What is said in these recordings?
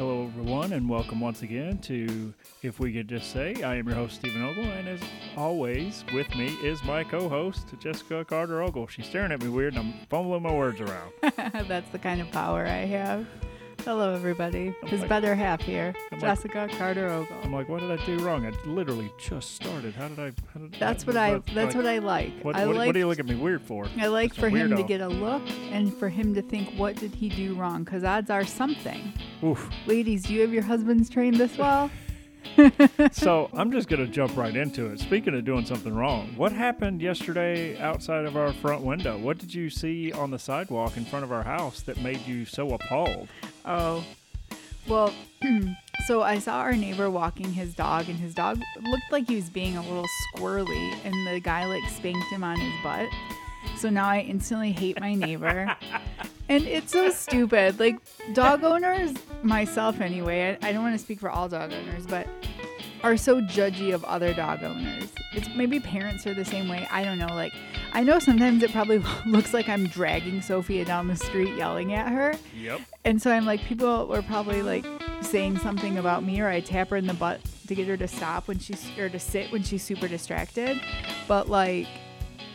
Hello, everyone, and welcome once again to If We Could Just Say. I am your host, Stephen Ogle, and as always, with me is my co host, Jessica Carter Ogle. She's staring at me weird, and I'm fumbling my words around. That's the kind of power I have. Hello, everybody. His like- better half here, I'm like- Jessica Carter Ogle. I'm like, what did I do wrong? I literally just started. How did I? How did, That's what I. That's what I like. What, I what, like. what do you look at me weird for? I like for him to get a look and for him to think, what did he do wrong? Because odds are something. Oof. Ladies, do you have your husbands trained this well? so I'm just gonna jump right into it. Speaking of doing something wrong, what happened yesterday outside of our front window? What did you see on the sidewalk in front of our house that made you so appalled? Oh, well, so I saw our neighbor walking his dog, and his dog looked like he was being a little squirrely, and the guy like spanked him on his butt. So now I instantly hate my neighbor. and it's so stupid. Like, dog owners, myself anyway, I, I don't want to speak for all dog owners, but are so judgy of other dog owners. It's maybe parents are the same way. I don't know. Like, I know sometimes it probably looks like I'm dragging Sophia down the street yelling at her. Yep. And so I'm like, people were probably like saying something about me, or I tap her in the butt to get her to stop when she's or to sit when she's super distracted. But like,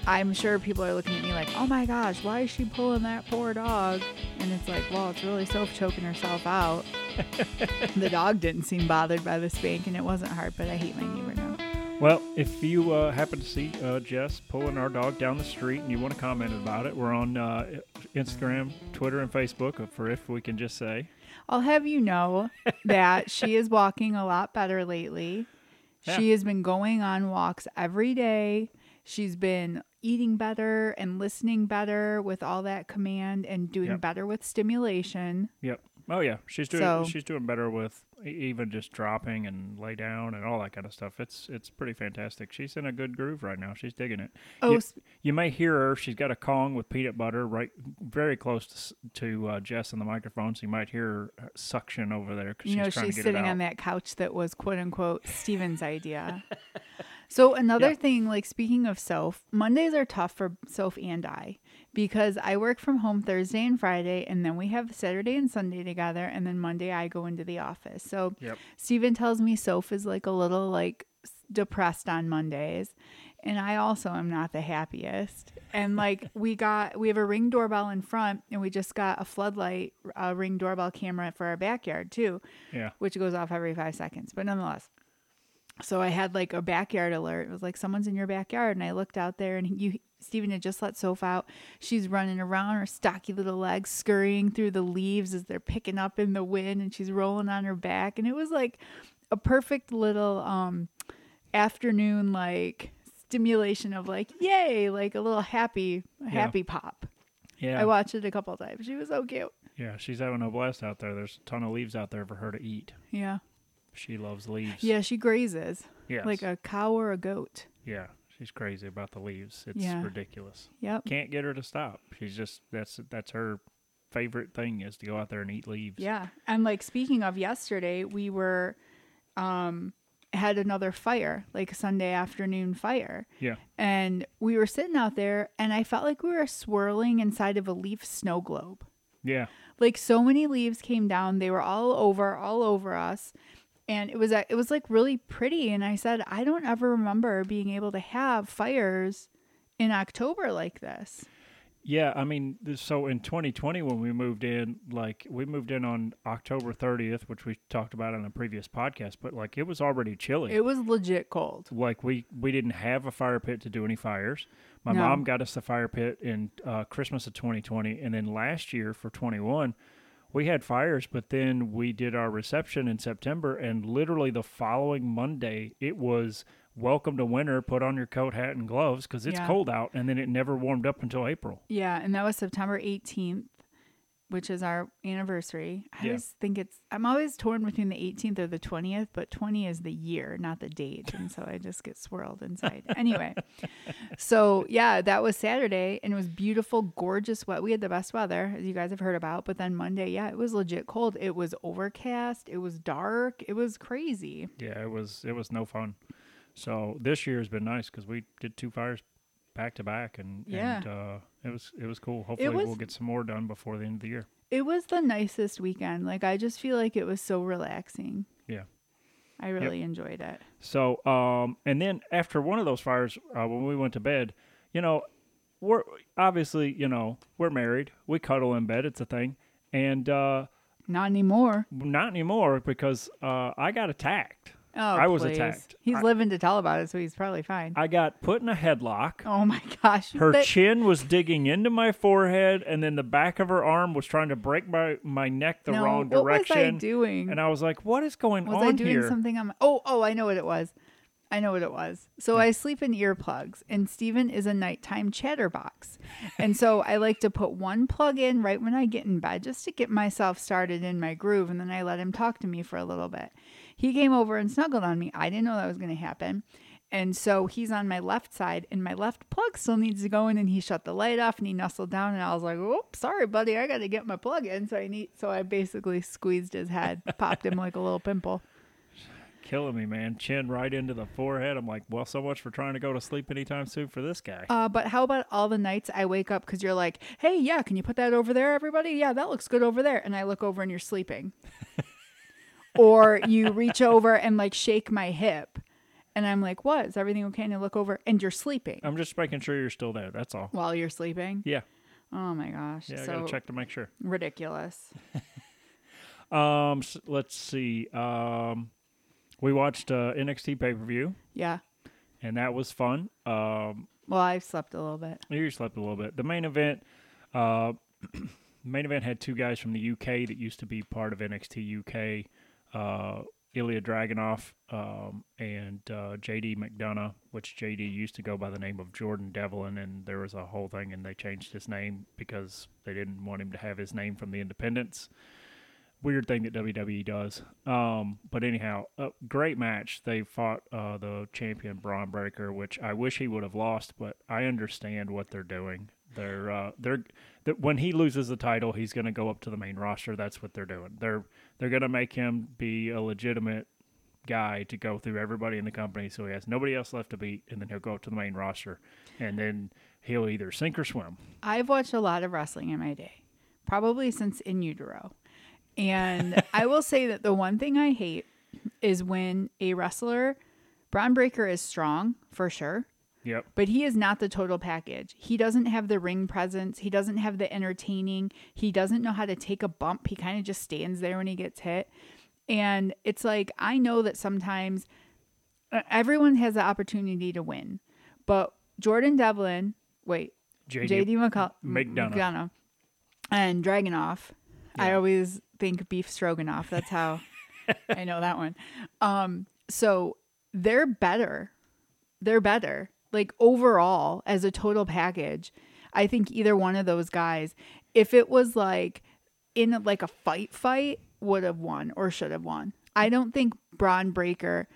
I'm sure people are looking at me like, oh my gosh, why is she pulling that poor dog? And it's like, well, it's really self choking herself out. the dog didn't seem bothered by the spank, and it wasn't hard, but I hate my neighbor now. Well, if you uh, happen to see uh, Jess pulling our dog down the street and you want to comment about it, we're on uh, Instagram, Twitter, and Facebook for if we can just say. I'll have you know that she is walking a lot better lately. She has been going on walks every day. She's been eating better and listening better with all that command and doing Yep. better with stimulation. Yep. Oh yeah, she's doing So- she's doing better with even just dropping and lay down and all that kind of stuff. It's it's pretty fantastic. She's in a good groove right now. She's digging it. Oh, you, you may hear her. She's got a Kong with peanut butter right very close to, to uh, Jess on the microphone, so you might hear her uh, suction over there because you know, she's trying she's to get it sitting on that couch that was quote unquote Steven's idea. So another Yeah. thing, like speaking of Soph, Mondays are tough for Soph and I because I work from home Thursday and Friday, and then we have Saturday and Sunday together, and then Monday I go into the office. So Yep. Steven tells me Soph is like a little like depressed on Mondays. And I also am not the happiest. And like we got, we have a ring doorbell in front, and we just got a floodlight uh, ring doorbell camera for our backyard too Yeah. which goes off every five seconds, but nonetheless. So I had like a backyard alert. It was like someone's in your backyard, and I looked out there, and you, Stephen had just let Soph out. She's running around her stocky little legs, scurrying through the leaves as they're picking up in the wind, and she's rolling on her back, and it was like a perfect little um afternoon like stimulation of like yay, like a little happy happy pop. Yeah. I watched it a couple times. She was so cute. yeah. She's having a blast out there. There's a ton of leaves out there for her to eat. Yeah, She loves leaves. yeah. She grazes Yes. like a cow or a goat. yeah. She's crazy about the leaves. It's Yeah. ridiculous. Yep. Can't get her to stop. She's just that's that's her favorite thing is to go out there and eat leaves. Yeah. And like speaking of yesterday, we were um had another fire, like a Sunday afternoon fire. Yeah. And we were sitting out there and I felt like we were swirling inside of a leaf snow globe. Yeah. Like so many leaves came down, they were all over, all over us. And it was a- it was like really pretty and I said, I don't ever remember being able to have fires in October like this. Yeah, I mean, so in 2020 when we moved in, like we moved in on October 30th, which we talked about on a previous podcast, but like it was already chilly. It was legit cold. like we we didn't have a fire pit to do any fires. My No. mom got us the fire pit in uh, Christmas of 2020, and then last year for 21, we had fires. But then we did our reception in September, and literally the following Monday, it was welcome to winter. Put on your coat, hat, and gloves because it's Yeah. cold out. And then it never warmed up until April. Yeah, and that was September 18th, which is our anniversary. I Yeah. always think it's I'm always torn between the 18th or the 20th, but 20 is the year, not the date, and so I just get swirled inside. anyway, so yeah, that was Saturday, and it was beautiful, gorgeous wet. We had the best weather, as you guys have heard about. But then Monday, yeah, it was legit cold. It was overcast. It was dark. It was crazy. Yeah, it was it was no fun. So this year has been nice because we did two fires back to back, and Yeah. and uh, it was it was cool. Hopefully, was- we'll get some more done before the end of the year. It was the nicest weekend. Like I just feel like it was so relaxing. Yeah. I really enjoyed it. So, um, and then after one of those fires, uh, when we went to bed, you know, we're obviously, you know, we're married. We cuddle in bed. It's a thing. And uh, Not anymore. not anymore because uh, I got attacked. Oh, I was please. attacked. He's I- living to tell about it, so he's probably fine. I got put in a headlock. oh my gosh. Her That- chin was digging into my forehead, and then the back of her arm was trying to break my, my neck the no, wrong what was I direction. doing? And I was like, what is going was on Was I doing here? something on my Oh, oh, I know what it was. I know what it was. So hmm. I sleep in earplugs, and Steven is a nighttime chatterbox. And so I like to put one plug in right when I get in bed just to get myself started in my groove, and then I let him talk to me for a little bit. He came over and snuggled on me. I didn't know that was going to happen. And so he's on my left side, and my left plug still needs to go in. And he shut the light off, and he nestled down. And I was like, "Oh, sorry, buddy, I got to get my plug in." So I need, so I basically squeezed his head, popped him like a little pimple. Killing me, man. Chin right into the forehead. I'm like, well, so much for trying to go to sleep anytime soon for this guy. Uh, but how about all the nights I wake up because you're like, hey, yeah, can you put that over there, everybody? Yeah, that looks good over there. And I look over and you're sleeping. or you reach over and like shake my hip. And I'm like, what? Is everything okay? And I look over and you're sleeping I'm just making sure you're still there. That's all. while you're sleeping. Yeah. Oh my gosh. Yeah, I so gotta check to make sure. ridiculous. Um, s- let's see. Um, we watched uh, NXT pay per view, Yeah. and that was fun. Um, Well, I've slept a little bit. you slept a little bit. The main event, uh, main event had two guys from the UK that used to be part of NXT UK. Uh, Ilya Dragunov um, and uh, JD McDonagh, which JD used to go by the name of Jordan Devlin, and there was a whole thing, and they changed his name because they didn't want him to have his name from the Independents. Weird thing that WWE does. Um, but anyhow, a great match. They fought uh, the champion Bron Breakker, which I wish he would have lost, but I understand what they're doing. They're uh, they're that when he loses the title, he's going to go up to the main roster. That's what they're doing. They're they're going to make him be a legitimate guy to go through everybody in the company, so he has nobody else left to beat, and then he'll go up to the main roster, and then he'll either sink or swim. I've watched a lot of wrestling in my day, probably since in utero. And I will say that the one thing I hate is when a wrestler, Bron Breakker is strong for sure, Yep. but he is not the total package. He doesn't have the ring presence. He doesn't have the entertaining. He doesn't know how to take a bump. He kind of just stands there when he gets hit. And it's like, I know that sometimes uh, everyone has the opportunity to win, but Jordan Devlin, wait, JD, JD McCall- McDonagh. McDonagh and Dragonoff. I always think beef stroganoff. That's how I know that one. Um, so they're better. They're better. Like overall, as a total package, I think either one of those guys, if it was like in like a fight fight, would have won or should have won. I don't think Bron Breakker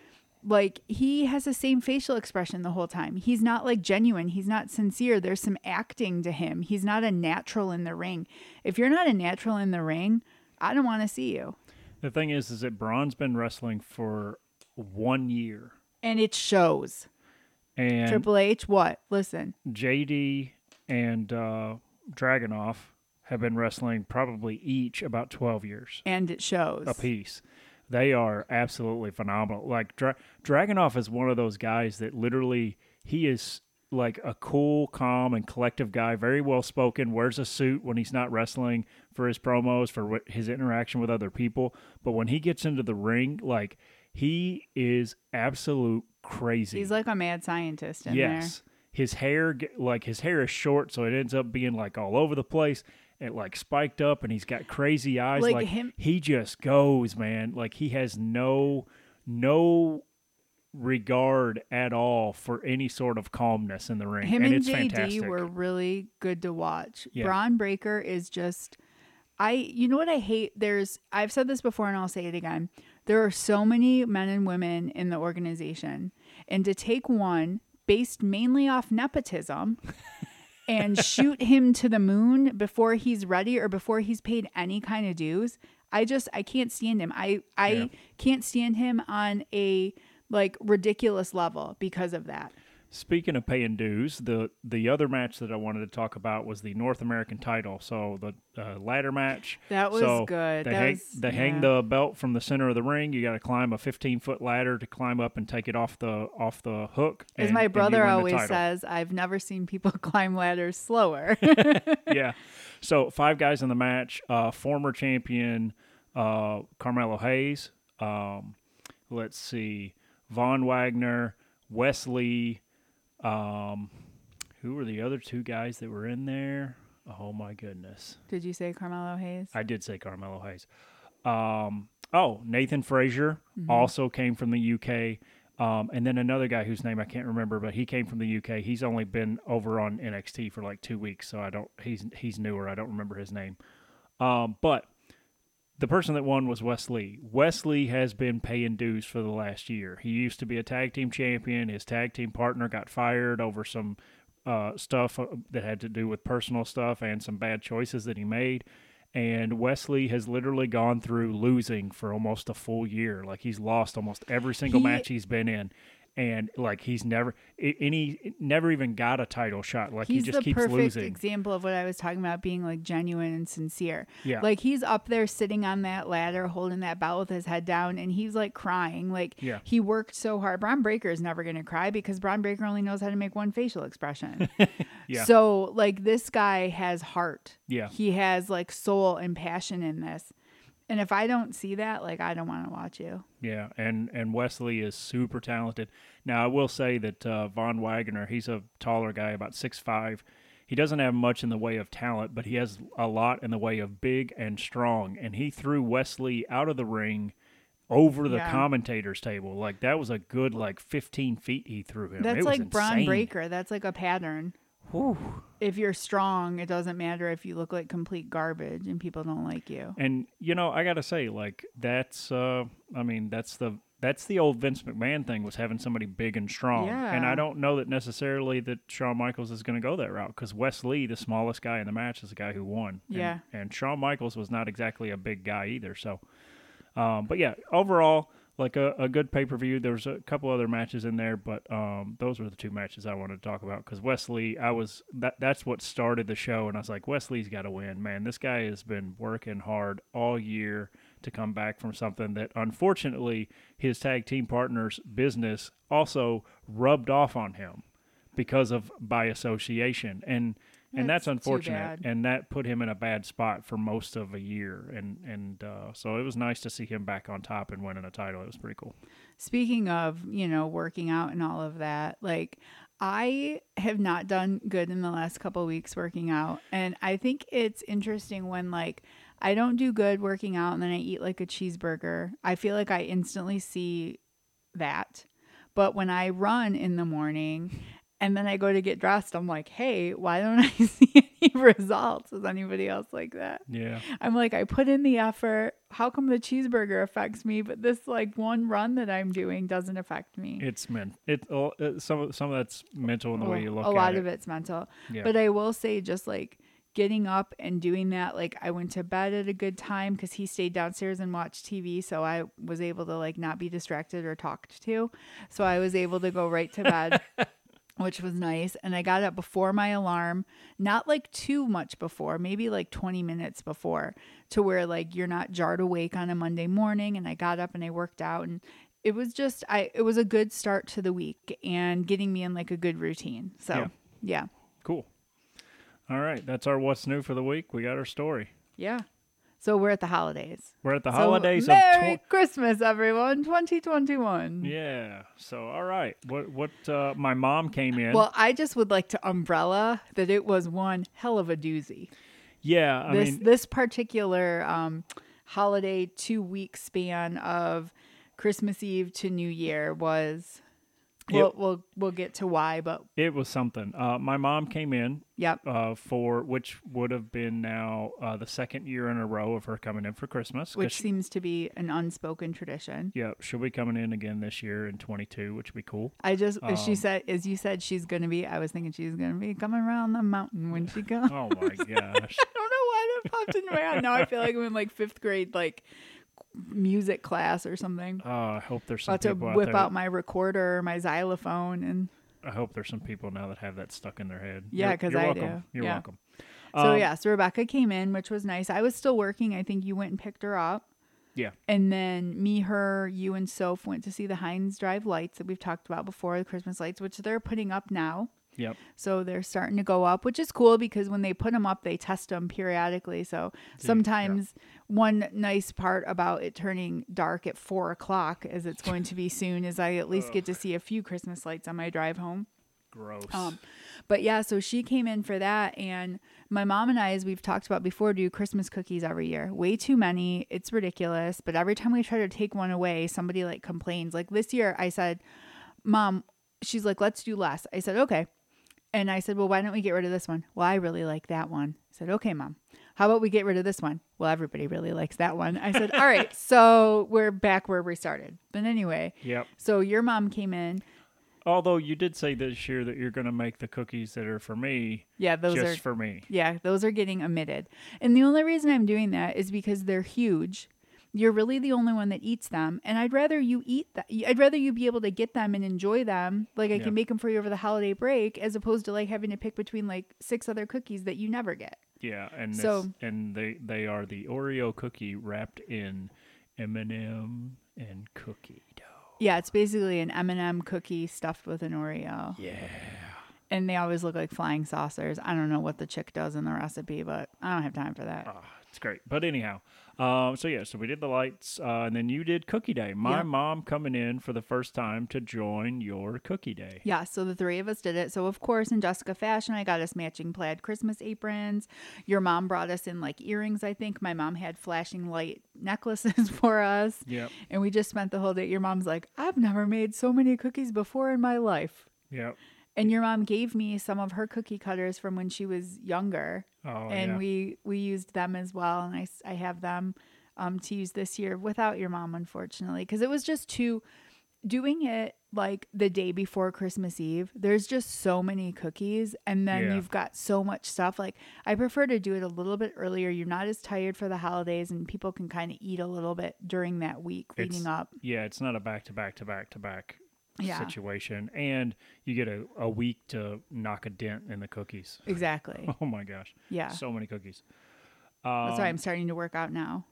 like he has the same facial expression the whole time. He's not like genuine. He's not sincere. There's some acting to him. He's not a natural in the ring. If you're not a natural in the ring, I don't want to see you. The thing is, is that Bron's been wrestling for one year, And it shows. And Triple H, what? Listen. JD and uh, Dragonoff have been wrestling probably each about twelve years And it shows. a piece. They are absolutely phenomenal. Like Dra- Dragonoff is one of those guys that literally he is like a cool, calm, and collective guy. Very well spoken. Wears a suit when he's not wrestling for his promos for what, his interaction with other people. But when he gets into the ring, like he is absolute crazy. He's like a mad scientist in yes. His hair, like his hair is short, so it ends up being like all over the place and like spiked up, and he's got crazy eyes. Like Like, him- he just goes, man. Like he has no, no regard at all for any sort of calmness in the ring. Him and, and, it's JD fantastic. were really good to watch. Yeah. Bron Breakker is just I you know what I hate? There's I've said this before and I'll say it again. There are so many men and women in the organization. And to take one based mainly off nepotism and shoot him to the moon before he's ready or before he's paid any kind of dues, I just I can't stand him. I I Yeah. can't stand him on a like ridiculous level because of that. Speaking of paying dues, the the other match that I wanted to talk about was the North American title. So the uh, ladder match. That was so good. They, That hang, was- they hang the belt from the center of the ring. You got to climb a 15 foot ladder to climb up and take it off the off the hook. As and- my brother always says, I've never seen people climb ladders slower. yeah. So five guys in the match. Uh, former champion uh, Carmelo Hayes. Um, let's see, Von Wagner, Wes Lee. Um, who were the other two guys that were in there? Oh my goodness, Did you say Carmelo Hayes? I did say Carmelo Hayes. Um, oh, Nathan Frazer Mm-hmm. also came from the UK. Um, and then another guy whose name I can't remember, but he came from the UK. He's only been over on NXT for like two weeks, so I don't. He's he's newer. I don't remember his name. Um, but the person that won was Wes Lee. Wesley has been paying dues for the last year. He used to be a tag team champion. His tag team partner got fired over some uh, stuff uh, that had to do with personal stuff and some bad choices that he made. And Wes Lee has literally gone through losing for almost a full year. Like he's lost almost every single He- match he's been in. And like he's never any never even got a title shot. Like He's he just the keeps perfect losing. example of what I was talking about being like genuine and sincere. Yeah. Like he's up there sitting on that ladder holding that belt with his head down and he's like crying. Like Yeah. he worked so hard. Bron Breakker is never going to cry because Bron Breakker only knows how to make one facial expression. Yeah. So like this guy has heart. Yeah. He has like soul and passion in this. And if I don't see that, like I don't want to watch you. Yeah, and and Wes Lee is super talented. Now I will say that uh, Von Wagner, he's a taller guy, about six five. He doesn't have much in the way of talent, but he has a lot in the way of big and strong. And he threw Wes Lee out of the ring over the Yeah. commentators table. Like that was a good like fifteen feet he threw him. That's It like Bron. Breakker. That's like a pattern. If you're strong, it doesn't matter if you look like complete garbage and people don't like you. And you know, I gotta say, like that's uh I mean, that's the that's the old Vince McMahon thing was having somebody big and strong. And I don't know that necessarily that Shawn Michaels is gonna go that route because Wes Lee, the smallest guy in the match, is the guy who won. And- Yeah. And, Shawn Michaels was not exactly a big guy either. So um but yeah, overall like a, a good pay per view. There was a couple other matches in there, but um, those were the two matches I wanted to talk about because Wes Lee, I was that that's what started the show, and I was like, Wes Lee's got to win, man. This guy has been working hard all year to come back from something that unfortunately his tag team partner's business also rubbed off on him because of by association and and that's, That's unfortunate and that put him in a bad spot for most of a year and and uh, so it was nice to see him back on top and winning a title it was pretty cool Speaking of, you know, working out and all of that, like I have not done good in the last couple weeks working out. And I think it's interesting when like I don't do good working out and then I eat like a cheeseburger. I feel like I instantly see that. But when I run in the morning and then I go to get dressed, I'm like, hey, why don't I see any results? Is anybody else like that? yeah I'm like, I put in the effort. How come the cheeseburger affects me, but this like one run that I'm doing doesn't affect me? it's meant it uh, some of some of that's mental in the way you look a lot at of it it's mental. Yeah. But I will say, just like getting up and doing that, like I went to bed at a good time because he stayed downstairs and watched TV, so I was able to like not be distracted or talked to. So I was able to go right to bed. Which was nice. And I got up before my alarm, not like too much before, maybe like 20 minutes before, to where like you're not jarred awake on a Monday morning. And I got up and I worked out and it was just I it was a good start to the week and getting me in like a good routine. So Yeah. yeah. cool all right that's our what's new for the week we got our story Yeah. So we're at the holidays. we're at the So holidays of Merry tw- Christmas, everyone. 2021. yeah so all right what what uh, my mom came in Well, I just would like to umbrella that it was one hell of a doozy. yeah i this mean this particular um, holiday two week span of Christmas Eve to New Year was. We'll, Yep. we'll we'll get to why, but it was something uh, my mom came in yep, uh, for which would have been now uh, the second year in a row of her coming in for Christmas, which she- seems to be an unspoken tradition. yeah, she'll be coming in again this year in 22, which would be cool. I just as she Um, said as you said she's gonna be. I was thinking she's gonna be coming around the mountain when she goes. Oh my gosh. I don't know why that popped into my head. Now I feel like I'm in like fifth grade like music class or something. Oh, I hope there's some About to people out whip there. out my recorder or my xylophone and I hope there's some people now that have that stuck in their head. Yeah, 'cause I welcome. do. You're Yeah. welcome. So Um, yeah, so Rebecca came in, which was nice. I was still working. I think you went and picked her up. Yeah. And then me, her, you, and Soph went to see the Hines Drive lights that we've talked about before, the Christmas lights, which they're putting up now. Yep. So they're starting to go up, which is cool because when they put them up, they test them periodically. So sometimes one nice part about it turning dark at four o'clock, as it's going to be soon, is I at least get to see a few Christmas lights on my drive home. Gross. Um, but yeah, so she came in for that, and my mom and I, as we've talked about before, do Christmas cookies every year. Way too many. It's ridiculous. But every time we try to take one away, somebody like complains. Like this year, I said, "Mom," she's like, "Let's do less." I said, "Okay." And I said, Well, why don't we get rid of this one? Well, I really like that one. I said, Okay, mom. How about we get rid of this one? Well, everybody really likes that one. I said, All right. So we're back where we started. But anyway, yep. so your mom came in. Although you did say this year that you're going to make the cookies that are for me, Yeah, those just are for me. Yeah, those are getting omitted. And the only reason I'm doing that is because they're huge. You're really the only one that eats them, and I'd rather you eat that. I'd rather you be able to get them and enjoy them. Like I Yeah. can make them for you over the holiday break, as opposed to like having to pick between like six other cookies that you never get. Yeah, and So- and they they are the Oreo cookie wrapped in M&M and cookie dough. Yeah, it's basically an M&M cookie stuffed with an Oreo, Yeah. and they always look like flying saucers. I don't know what the chick does in the recipe, but I don't have time for that. Ah, it's great. But anyhow, um, so yeah, so we did the lights, uh, and then you did Cookie Day. My Yeah. mom coming in for the first time to join your Cookie Day. Yeah, so the three of us did it. So of course, in Jessica fashion, I got us matching plaid Christmas aprons. Your mom brought us in like earrings. I think my mom had flashing light necklaces for us, Yep. and we just spent the whole day. Your mom's like, "I've never made so many cookies before in my life." Yep. And your mom gave me some of her cookie cutters from when she was younger, Oh and yeah. we we used them as well. And I, I have them um, to use this year without your mom, unfortunately, because it was just too doing it like the day before Christmas Eve. There's just so many cookies, and then Yeah. you've got so much stuff. Like I prefer to do it a little bit earlier. You're not as tired for the holidays, and people can kind of eat a little bit during that week leading It's- up. yeah, it's not a back to back to back to back Yeah. situation, and you get a, a week to knock a dent in the cookies. Exactly. Oh my gosh, Yeah. so many cookies. That's why Um, I'm starting to work out now.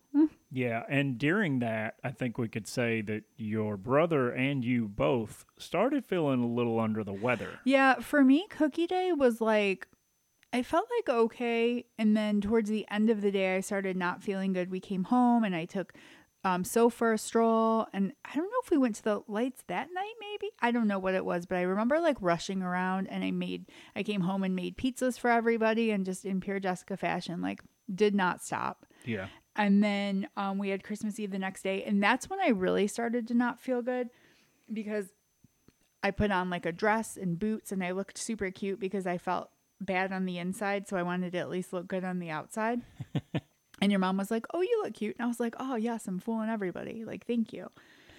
Yeah, and during that, I think we could say that your brother and you both started feeling a little under the weather. Yeah, for me, Cookie Day was like, I felt like okay. And then towards the end of the day, I started not feeling good. We came home and I took um, so for a stroll. And I don't know if we went to the lights that night, maybe. I don't know what it was, but I remember like rushing around and I made, I came home and made pizzas for everybody and just in pure Jessica fashion, like, did not stop. Yeah. And then um, we had Christmas Eve the next day. And that's when I really started to not feel good because I put on like a dress and boots and I looked super cute because I felt bad on the inside. So I wanted to at least look good on the outside. and your mom was like, Oh, you look cute. And I was like, Oh, yes, I'm fooling everybody. Like, thank you.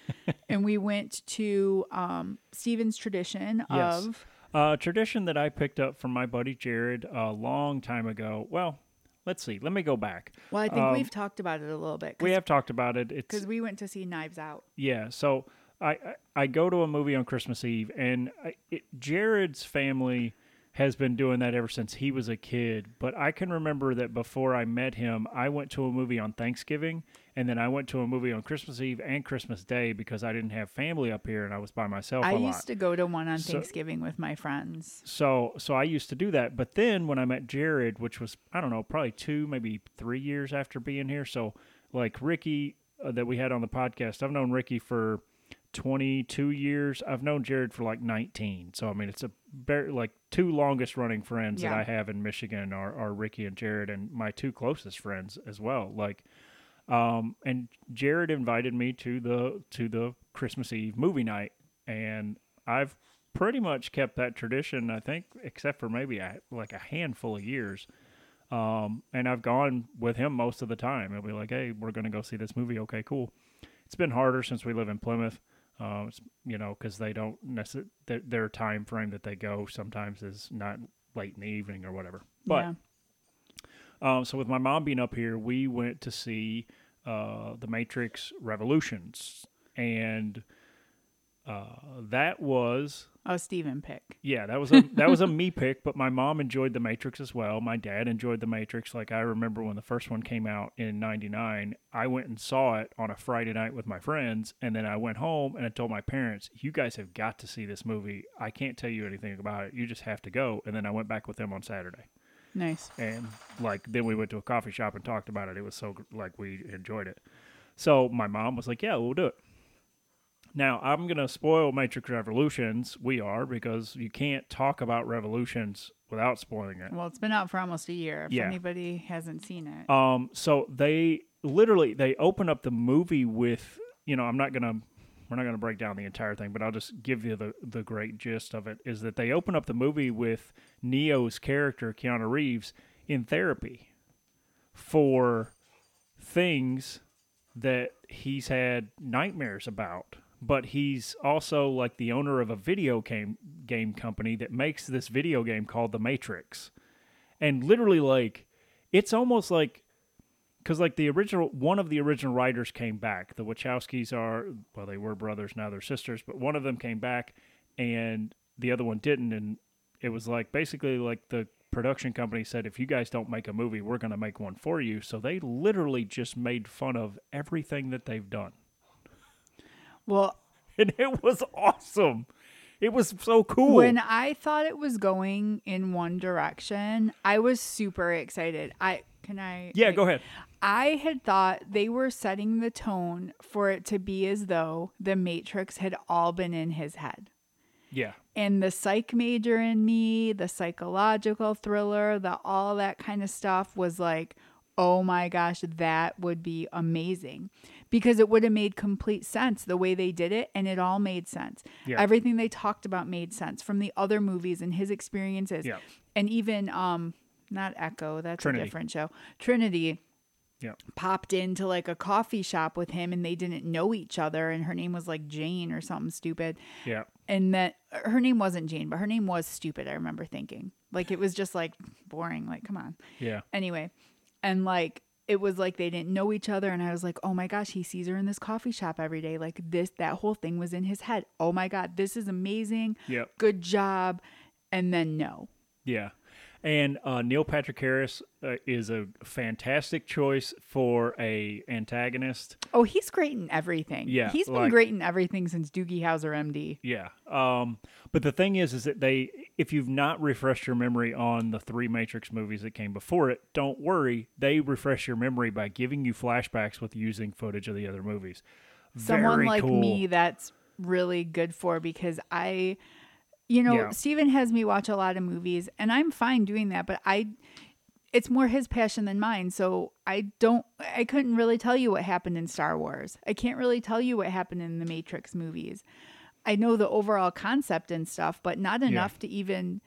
and we went to um, Steven's tradition Yes. of. Uh, tradition that I picked up from my buddy Jared a long time ago. Well, let's see. Let me go back. Well, I think Um, we've talked about it a little bit. We have talked about it. Because we went to see Knives Out. Yeah, so I, I I go to a movie on Christmas Eve, and I, it, Jared's family has been doing that ever since he was a kid. But I can remember that before I met him, I went to a movie on Thanksgiving, and then I went to a movie on Christmas Eve and Christmas Day because I didn't have family up here and I was by myself I used to go to one on So- Thanksgiving with my friends. So so I used to do that, but then when I met Jared, which was I don't know, probably two, maybe three years after being here. So like Ricky uh, that we had on the podcast, I've known Ricky for twenty two years. I've known Jared for like nineteen. So I mean, it's a very like two longest running friends that I have in Michigan are are Ricky and Jared, and my two closest friends as well. Like. Um, and Jared invited me to the to the Christmas Eve movie night, and I've pretty much kept that tradition. I think, except for maybe a, like a handful of years. Um, and I've gone with him most of the time. It'll be like, hey, we're going to go see this movie. Okay, cool. It's been harder since we live in Plymouth. Uh, you know, because they don't necessarily their, their time frame that they go sometimes is not late in the evening or whatever. But yeah. um, so with my mom being up here, we went to see uh, the Matrix Revolutions, and uh, that was Oh, Steven pick. yeah, that was a that was a me pick, but my mom enjoyed The Matrix as well. My dad enjoyed The Matrix. Like I remember when the first one came out in '99, I went and saw it on a Friday night with my friends, and then I went home and I told my parents, "You guys have got to see this movie. I can't tell you anything about it. You just have to go." And then I went back with them on Saturday, Nice. and like then we went to a coffee shop and talked about it. It was so like we enjoyed it. So my mom was like, "Yeah, we'll do it." Now, I'm going to spoil Matrix Revolutions. We are, because you can't talk about Revolutions without spoiling it. Well, it's been out for almost a year. If Yeah. anybody hasn't seen it. Um, so they literally they open up the movie with, you know, I'm not going to we're not going to break down the entire thing, but I'll just give you the the great gist of it is that they open up the movie with Neo's character Keanu Reeves in therapy for things that he's had nightmares about. But he's also like the owner of a video game game company that makes this video game called The Matrix. And literally like it's almost like because like the original one of the original writers came back. The wachowskis are well they were brothers now they're sisters but one of them came back and the other one didn't. And it was like basically like the production company said if you guys don't make a movie we're going to make one for you. So they literally just made fun of everything that they've done Well, and it was awesome it was so cool when I thought it was going in one direction, I was super excited. I can I yeah go ahead I had thought they were setting the tone for it to be as though the Matrix had all been in his head. yeah And the psych major in me, the psychological thriller, the all that kind of stuff was like, oh my gosh, that would be amazing. Because it would have made complete sense the way they did it, and it all made sense. Yeah. Everything they talked about made sense from the other movies and his experiences. Yeah. And even um not Echo, that's Trinity. a different show. Trinity yeah popped into like a coffee shop with him and they didn't know each other and her name was like Jane or something stupid yeah and that her name wasn't Jane but her name was stupid I remember thinking like it was just like boring like come on yeah anyway and like it was like they didn't know each other and I was like oh my gosh he sees her in this coffee shop every day. Like this that whole thing was in his head. Oh my god this is amazing. Yeah good job. And then no. Yeah. And uh, Neil Patrick Harris uh, is a fantastic choice for a antagonist. oh he's great in everything Yeah, he's been great in everything since Doogie Howser MD Yeah. Um, but the thing is, is that they, if you've not refreshed your memory on the three Matrix movies that came before it, don't worry. They refresh your memory by giving you flashbacks with using footage of the other movies. someone Very like cool. me that's really good for because I you know, Yeah. Steven has me watch a lot of movies and I'm fine doing that, but I it's more his passion than mine. So I don't I couldn't really tell you what happened in Star Wars. I can't really tell you what happened in the Matrix movies. I know the overall concept and stuff, but not enough to even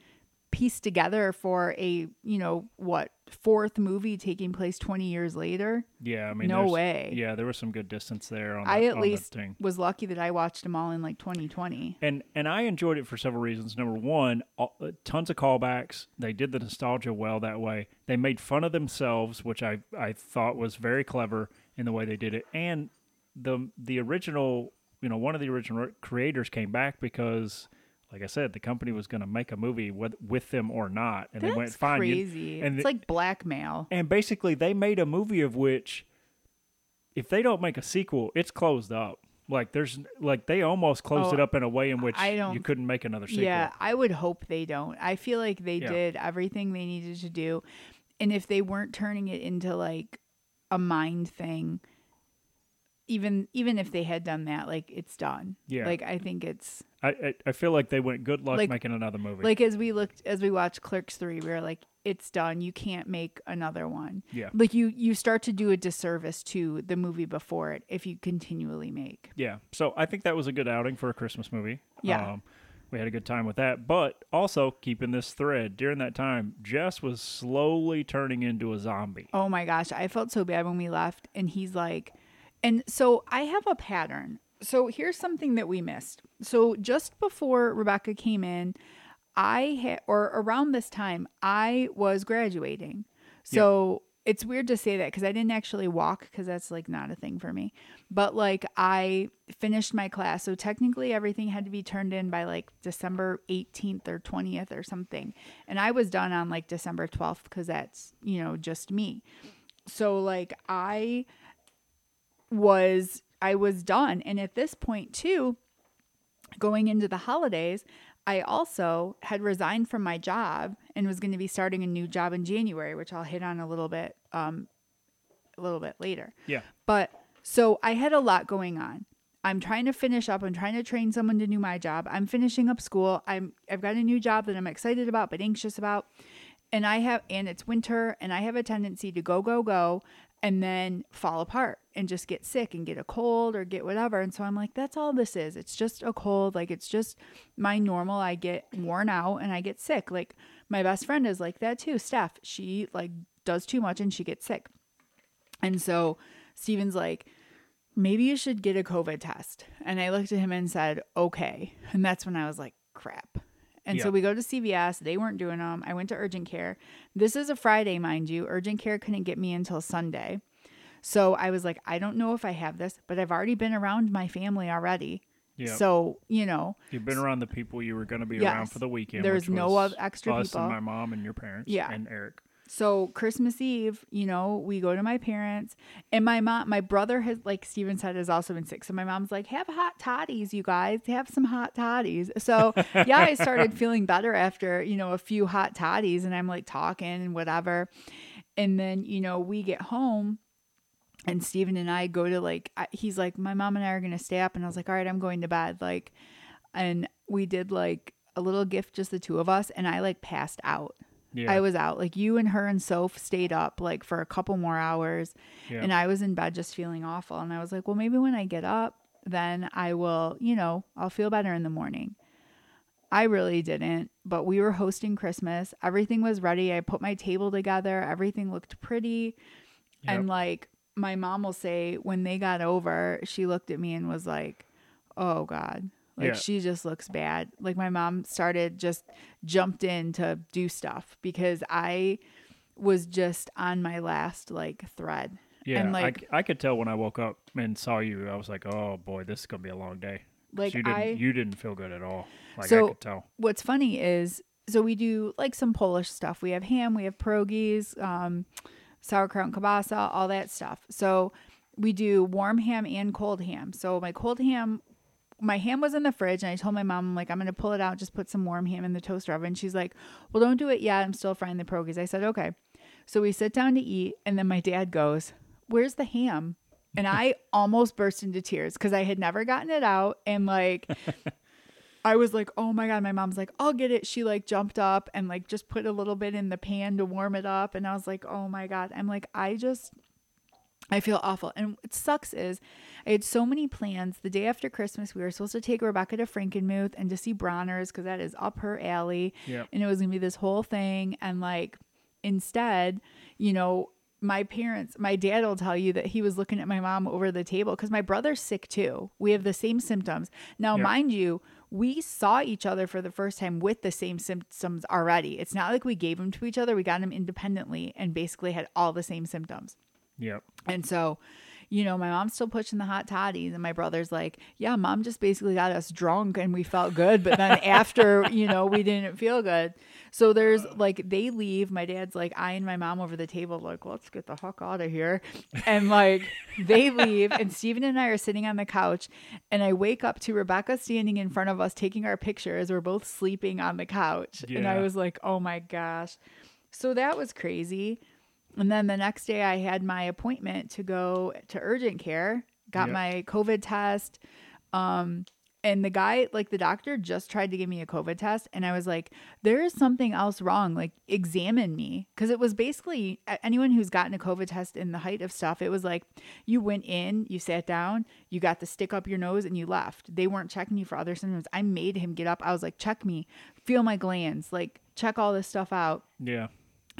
piece together for a, you know, what, fourth movie taking place 20 years later. Yeah, I mean, No way. Yeah, there was some good distance there. On I the, at on least thing. was lucky that I watched them all in like 2020. and and I enjoyed it for several reasons. Number one, all, uh, tons of callbacks. They did the nostalgia well that way. They made fun of themselves, which I I thought was very clever in the way they did it. And the the original, you know, one of the original creators came back because. Like I said, the company was going to make a movie with with them or not, and That's they went fine. you- crazy. and it's the- like blackmail. and basically they made a movie of which if they don't make a sequel it's closed up like there's like they almost closed Oh, it up in a way in which I don't- you couldn't make another sequel Yeah, I would hope they don't. I feel like they Yeah. did everything they needed to do. And if they weren't turning it into like a mind thing, even even if they had done that, like it's done. Yeah. Like I think it's I, I i feel like they went good luck Like- making another movie like as we looked as we watched Clerks 3, we were like it's done. You can't make another one. yeah Like you you start to do a disservice to the movie before it if you continually make. yeah so i think that was a good outing for a christmas movie Yeah. um, we had a good time with that but also keeping this thread during that time jess was slowly turning into a zombie Oh my gosh, I felt so bad when we left. And he's like, and so I have a pattern. So here's something that we missed. So just before Rebecca came in, I had, or around this time, I was graduating. So it's weird to say that because I didn't actually walk because that's like not a thing for me. But like I finished my class. So technically everything had to be turned in by like December 18th or 20th or something. And I was done on like December 12th because that's, you know, just me. So like I was I was done. And at this point too, going into the holidays, I also had resigned from my job and was going to be starting a new job in January, which I'll hit on a little bit um a little bit later. Yeah. But so I had a lot going on. I'm trying to finish up. I'm trying to train someone to do my job. I'm finishing up school. I'm I've got a new job that I'm excited about but anxious about. And I have and it's winter and I have a tendency to go go go and then fall apart and just get sick and get a cold or get whatever. And so I'm like that's all this is. It's just a cold. Like it's just my normal. I get worn out and I get sick. Like my best friend is like that too, Steph. She like does too much and she gets sick. And so Steven's like, maybe you should get a COVID test. And I looked at him and said, okay. And that's when I was like, crap. And Yeah. so we go to CVS. They weren't doing them. I went to urgent care. This is a Friday, mind you. Urgent care couldn't get me until Sunday. So I was like, I don't know if I have this, but I've already been around my family already. Yeah. So, you know, You've been around the people you were going to be around for the weekend. There's which no extra us people. and my mom and your parents. Yeah. And Eric. So Christmas Eve, you know, we go to my parents, and my mom, my brother has, like Steven said, has also been sick. So my mom's like, "Have hot toddies, you guys. Have some hot toddies." So yeah, I started feeling better after you know a few hot toddies, and I'm like talking and whatever, and then you know we get home. And Steven and I go to like, he's like, my mom and I are going to stay up. And I was like, all right, I'm going to bed. Like, and we did like a little gift, just the two of us. And I like passed out. Yeah. I was out. Like you and her and Soph stayed up like for a couple more hours. Yeah. And I was in bed just feeling awful. And I was like, well, maybe when I get up, then I will, you know, I'll feel better in the morning. I really didn't, but we were hosting Christmas. Everything was ready. I put my table together. Everything looked pretty. And like my mom will say, when they got over, she looked at me and was like, oh God. Like Yeah. she just looks bad. Like my mom started just jumped in to do stuff because I was just on my last like thread. Yeah, and I like c- I, could tell when I woke up and saw you. I was like, "Oh boy, this is gonna be a long day. like you didn't, I you didn't feel good at all. Like I So- could tell. what's funny is so we do like some Polish stuff. We have ham, we have pierogies, um, sauerkraut and kielbasa, all that stuff. So we do warm ham and cold ham. So my cold ham, my ham was in the fridge, and I told my mom, I'm like, I'm gonna pull it out, just put some warm ham in the toaster oven. She's like, Well, don't do it yet. I'm still frying the pierogies. I said, Okay. So we sit down to eat, and then my dad goes, Where's the ham? And I almost burst into tears because I had never gotten it out, and like. I was like, oh my God. My mom's like, I'll get it. She like jumped up and like just put a little bit in the pan to warm it up. And I was like, oh my God. I'm like, I just, I feel awful. And what sucks is I had so many plans. The day after Christmas, we were supposed to take Rebecca to Frankenmuth and to see Bronner's because that is up her alley. Yep. And it was going to be this whole thing. And like, instead, you know, my parents, my dad will tell you that he was looking at my mom over the table because my brother's sick too. We have the same symptoms. Now, Yeah. mind you, we saw each other for the first time with the same symptoms already. It's not like we gave them to each other. We got them independently and basically had all the same symptoms. Yep. And so, you know, my mom's still pushing the hot toddies, and my brother's like, "Yeah, mom just basically got us drunk, and we felt good, but then after, you know, we didn't feel good." So there's like they leave. My dad's like eyeing my mom over the table, like, "Let's get the fuck out of here," and like they leave, and Stephen and I are sitting on the couch, and I wake up to Rebecca standing in front of us taking our pictures. We're both sleeping on the couch, and I was like, "Oh my gosh." So that was crazy. And then the next day, I had my appointment to go to urgent care, got Yep. my COVID test. Um, and the guy, like the doctor, just tried to give me a COVID test. And I was like, there is something else wrong. Like, examine me. Cause it was basically anyone who's gotten a COVID test in the height of stuff, it was like you went in, you sat down, you got the stick up your nose, and you left. They weren't checking you for other symptoms. I made him get up. I was like, check me, feel my glands, like, check all this stuff out Yeah.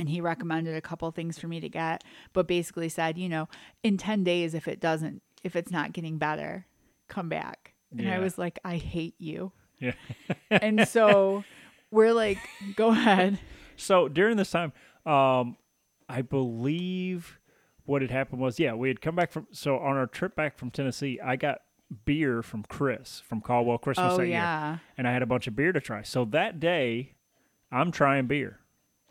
And he recommended a couple things for me to get but basically said you know in 10 days if it doesn't if it's not getting better come back and i was like i hate you Yeah. and so we're like go ahead So during this time, um, I believe what had happened was, yeah, we had come back from. So on our trip back from Tennessee, I got beer from Chris from Caldwell Christmas Oh that year, yeah. and I had a bunch of beer to try. So that day, I'm trying beer.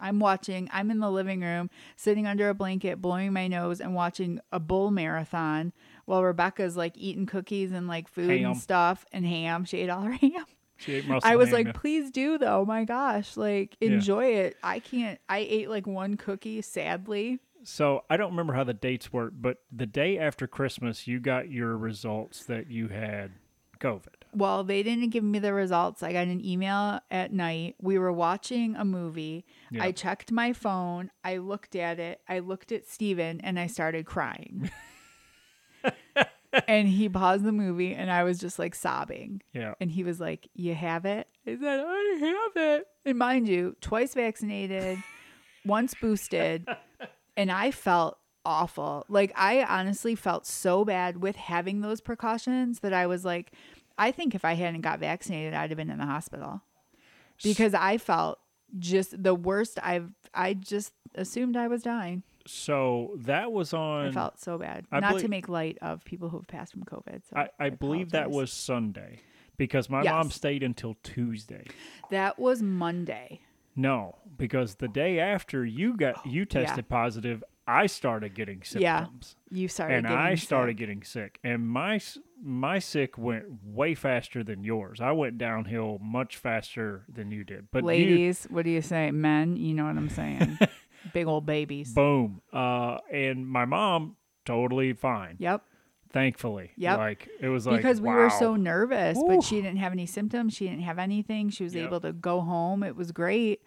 I'm watching, I'm in the living room, sitting under a blanket, blowing my nose, and watching a bull marathon while Rebecca's like eating cookies and like food Ham. and stuff and ham. She ate all her ham. She ate most. I was ham, like, yeah. please do though. My gosh, like Yeah. enjoy it. I can't, I ate like one cookie, sadly. So I don't remember how the dates work, but the day after Christmas, you got your results that you had COVID. Well, they didn't give me the results. I got an email at night. We were watching a movie. Yeah. I checked my phone. I looked at it. I looked at Steven and I started crying. and he paused the movie and I was just like sobbing. Yeah. And he was like, You have it? I said, I have it. And mind you, twice vaccinated, once boosted, and I felt awful. Like, I honestly felt so bad with having those precautions that I was like, I think if I hadn't got vaccinated, I'd have been in the hospital because I felt just the worst. I've, I just assumed I was dying. So that was on. I felt so bad. I Not believe- to make light of people who have passed from COVID. So I, I believe that was Sunday because my Yes. mom stayed until Tuesday. that was Monday. No, because the day after you got you tested positive, I started getting symptoms. Yeah. You started and I started sick. getting sick, and my my sick went way faster than yours. I went downhill much faster than you did. But you, Ladies, what do you say? Men, you know what I'm saying? Big old babies. boom, uh, and my mom totally fine. Yep. Thankfully, Yep. Like it was like because we were so nervous, Oof. but she didn't have any symptoms. She didn't have anything. She was Yep. able to go home. It was great.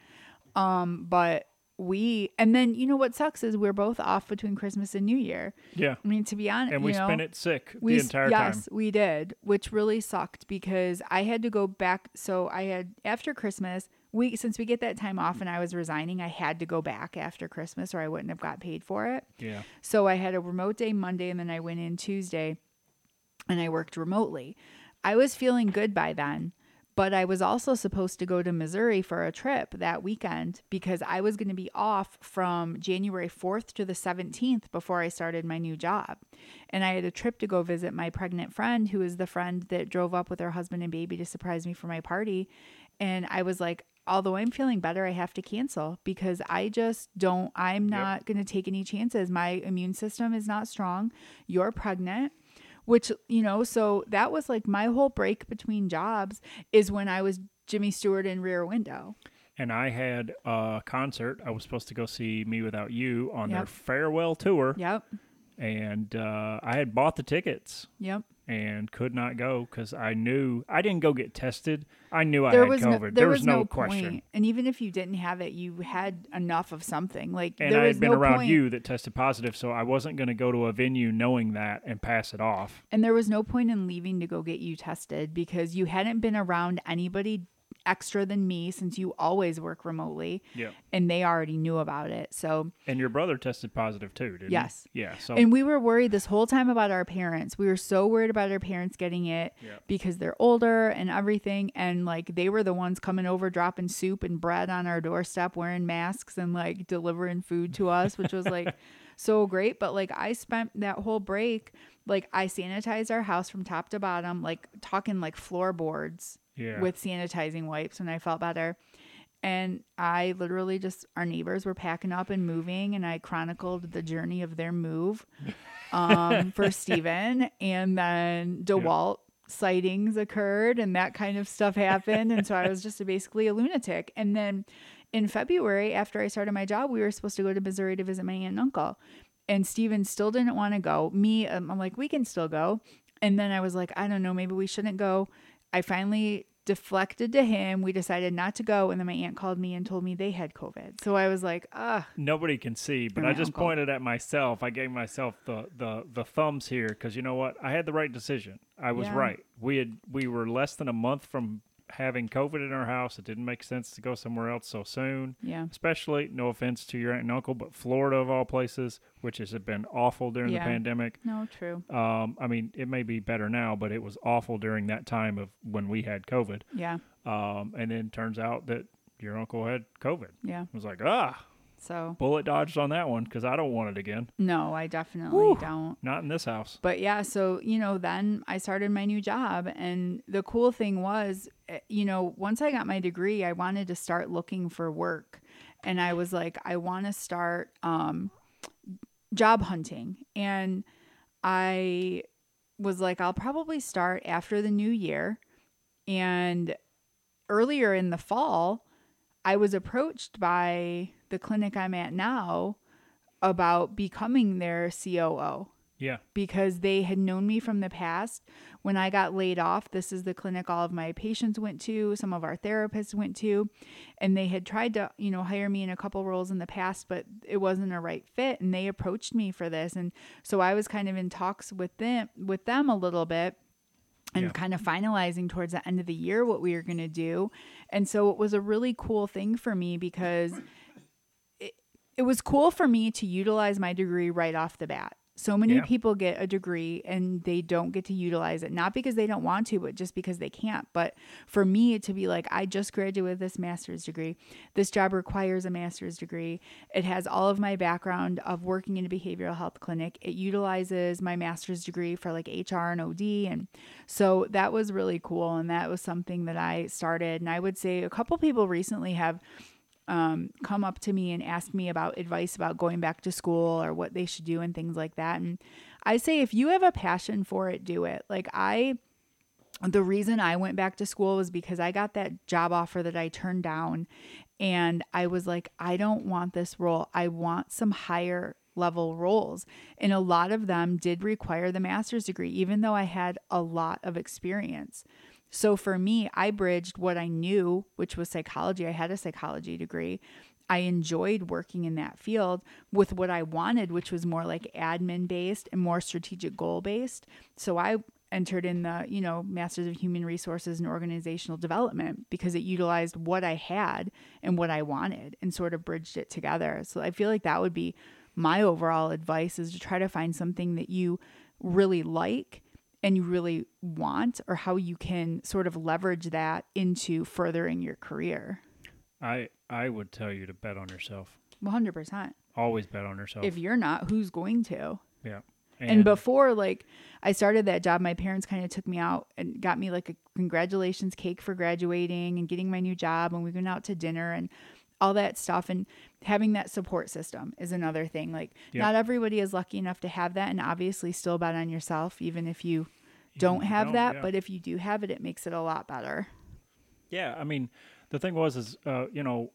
Um, but we and then you know what sucks is we're both off between Christmas and New Year. yeah, I mean, to be honest, and we know, spent it sick we the entire yes, time. Yes, we did, which really sucked because I had to go back. So I had after Christmas, we since we get that time off and I was resigning, I had to go back after Christmas or I wouldn't have got paid for it. Yeah, So I had a remote day Monday and then I went in Tuesday and I worked remotely. I was feeling good by then, but I was also supposed to go to Missouri for a trip that weekend because I was going to be off from January 4th to the 17th before I started my new job. And I had a trip to go visit my pregnant friend, who is the friend that drove up with her husband and baby to surprise me for my party. And I was like, although I'm feeling better, I have to cancel because I just don't, I'm not going to take any chances. My immune system is not strong. You're pregnant which you know so that was like my whole break between jobs is when i was jimmy stewart in rear window. And I had a concert. I was supposed to go see mewithoutYou on their farewell tour, yep. And uh, I had bought the tickets. Yep and could not go because I knew I didn't go get tested. I knew I there had was COVID. no, there, was, no, point. question. and even if you didn't have it you had enough of something like And there I had been no around point, you that tested positive, so I wasn't going to go to a venue knowing that and pass it off. and there was no point in leaving to go get you tested because you hadn't been around anybody extra than me since you always work remotely Yeah. and they already knew about it so And your brother tested positive too, didn't Yes. he? Yeah. So And we were worried this whole time about our parents. We were so worried about our parents getting it Yeah. because they're older and everything. And like they were the ones coming over, dropping soup and bread on our doorstep, wearing masks and like delivering food to us, which was like so great. But like I spent that whole break, like I sanitized our house from top to bottom, like talking like floorboards yeah. with sanitizing wipes when I felt better. And I literally just, our neighbors were packing up and moving, and I chronicled the journey of their move um, for Steven. And then DeWalt sightings occurred, and that kind of stuff happened. And so I was just basically a lunatic. And then in February, after I started my job, we were supposed to go to Missouri to visit my aunt and uncle. And Steven still didn't want to go. Me, um, I'm like, we can still go. And then I was like, I don't know, maybe we shouldn't go. I finally deflected to him. We decided not to go. And then my aunt called me and told me they had COVID. So I was like, ah, Nobody can see, but I just uncle. pointed at myself. I gave myself the, the, the thumbs here because you know what? I had the right decision. I was Yeah. right. We had we were less than a month from having COVID in our house. It didn't make sense to go somewhere else so soon. yeah. Especially, no offense to your aunt and uncle, but Florida of all places, which has been awful during Yeah. the pandemic. No, true. Um, I mean, it may be better now, but it was awful during that time of when we had COVID. Yeah. Um, and then turns out that your uncle had COVID. Yeah. I was like, ah, So Bullet dodged on that one because I don't want it again. no, I definitely Whew. don't. Not in this house. But yeah, so, you know, then I started my new job. And the cool thing was, eh, you know, once I got my degree, I wanted to start looking for work. And I was like, I want to start um, job hunting. And I was like, I'll probably start after the new year. And earlier in the fall, I was approached by the clinic I'm at now about becoming their COO Yeah. because they had known me from the past. When I got laid off, this is the clinic all of my patients went to, some of our therapists went to, and they had tried to, you know, hire me in a couple roles in the past, but it wasn't a right fit and they approached me for this. And so I was kind of in talks with them with them a little bit and Yeah. kind of finalizing towards the end of the year what we were going to do. And so it was a really cool thing for me because it, it was cool for me to utilize my degree right off the bat. So many Yeah. people get a degree and they don't get to utilize it, not because they don't want to, but just because they can't. But for me to be like, I just graduated with this master's degree. This job requires a master's degree. It has all of my background of working in a behavioral health clinic. It utilizes my master's degree for like HR and OD. And so that was really cool. And that was something that I started. And I would say a couple people recently have um, come up to me and ask me about advice about going back to school or what they should do and things like that. And I say, if you have a passion for it, do it. Like, I, the reason I went back to school was because I got that job offer that I turned down. And I was like, I don't want this role. I want some higher level roles. And a lot of them did require the master's degree, even though I had a lot of experience. So for me, I bridged what I knew, which was psychology. I had a psychology degree. I enjoyed working in that field with what I wanted, which was more like admin based and more strategic goal based. So I entered in the, you know, Masters of Human Resources and Organizational Development because it utilized what I had and what I wanted and sort of bridged it together. So I feel like that would be my overall advice is to try to find something that you really like and you really want or how you can sort of leverage that into furthering your career. I I would tell you to bet on yourself. 100%. Always bet on yourself. If you're not, who's going to? yeah. And, before like I started that job, my parents kind of took me out and got me like a congratulations cake for graduating and getting my new job and we went out to dinner and all that stuff and having that support system is another thing. Like Yep. not everybody is lucky enough to have that and obviously still bet on yourself even if you don't you have don't, that, yeah. but if you do have it it makes it a lot better. Yeah, I mean, the thing was is uh, you know,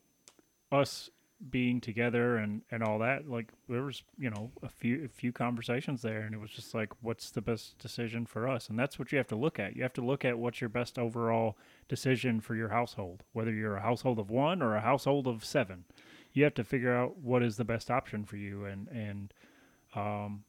us being together and and all that, like there was, you know, a few a few conversations there and it was just like what's the best decision for us? And that's what you have to look at. You have to look at what's your best overall decision for your household, whether you're a household of 1 or a household of 7. You have to figure out what is the best option for you and and um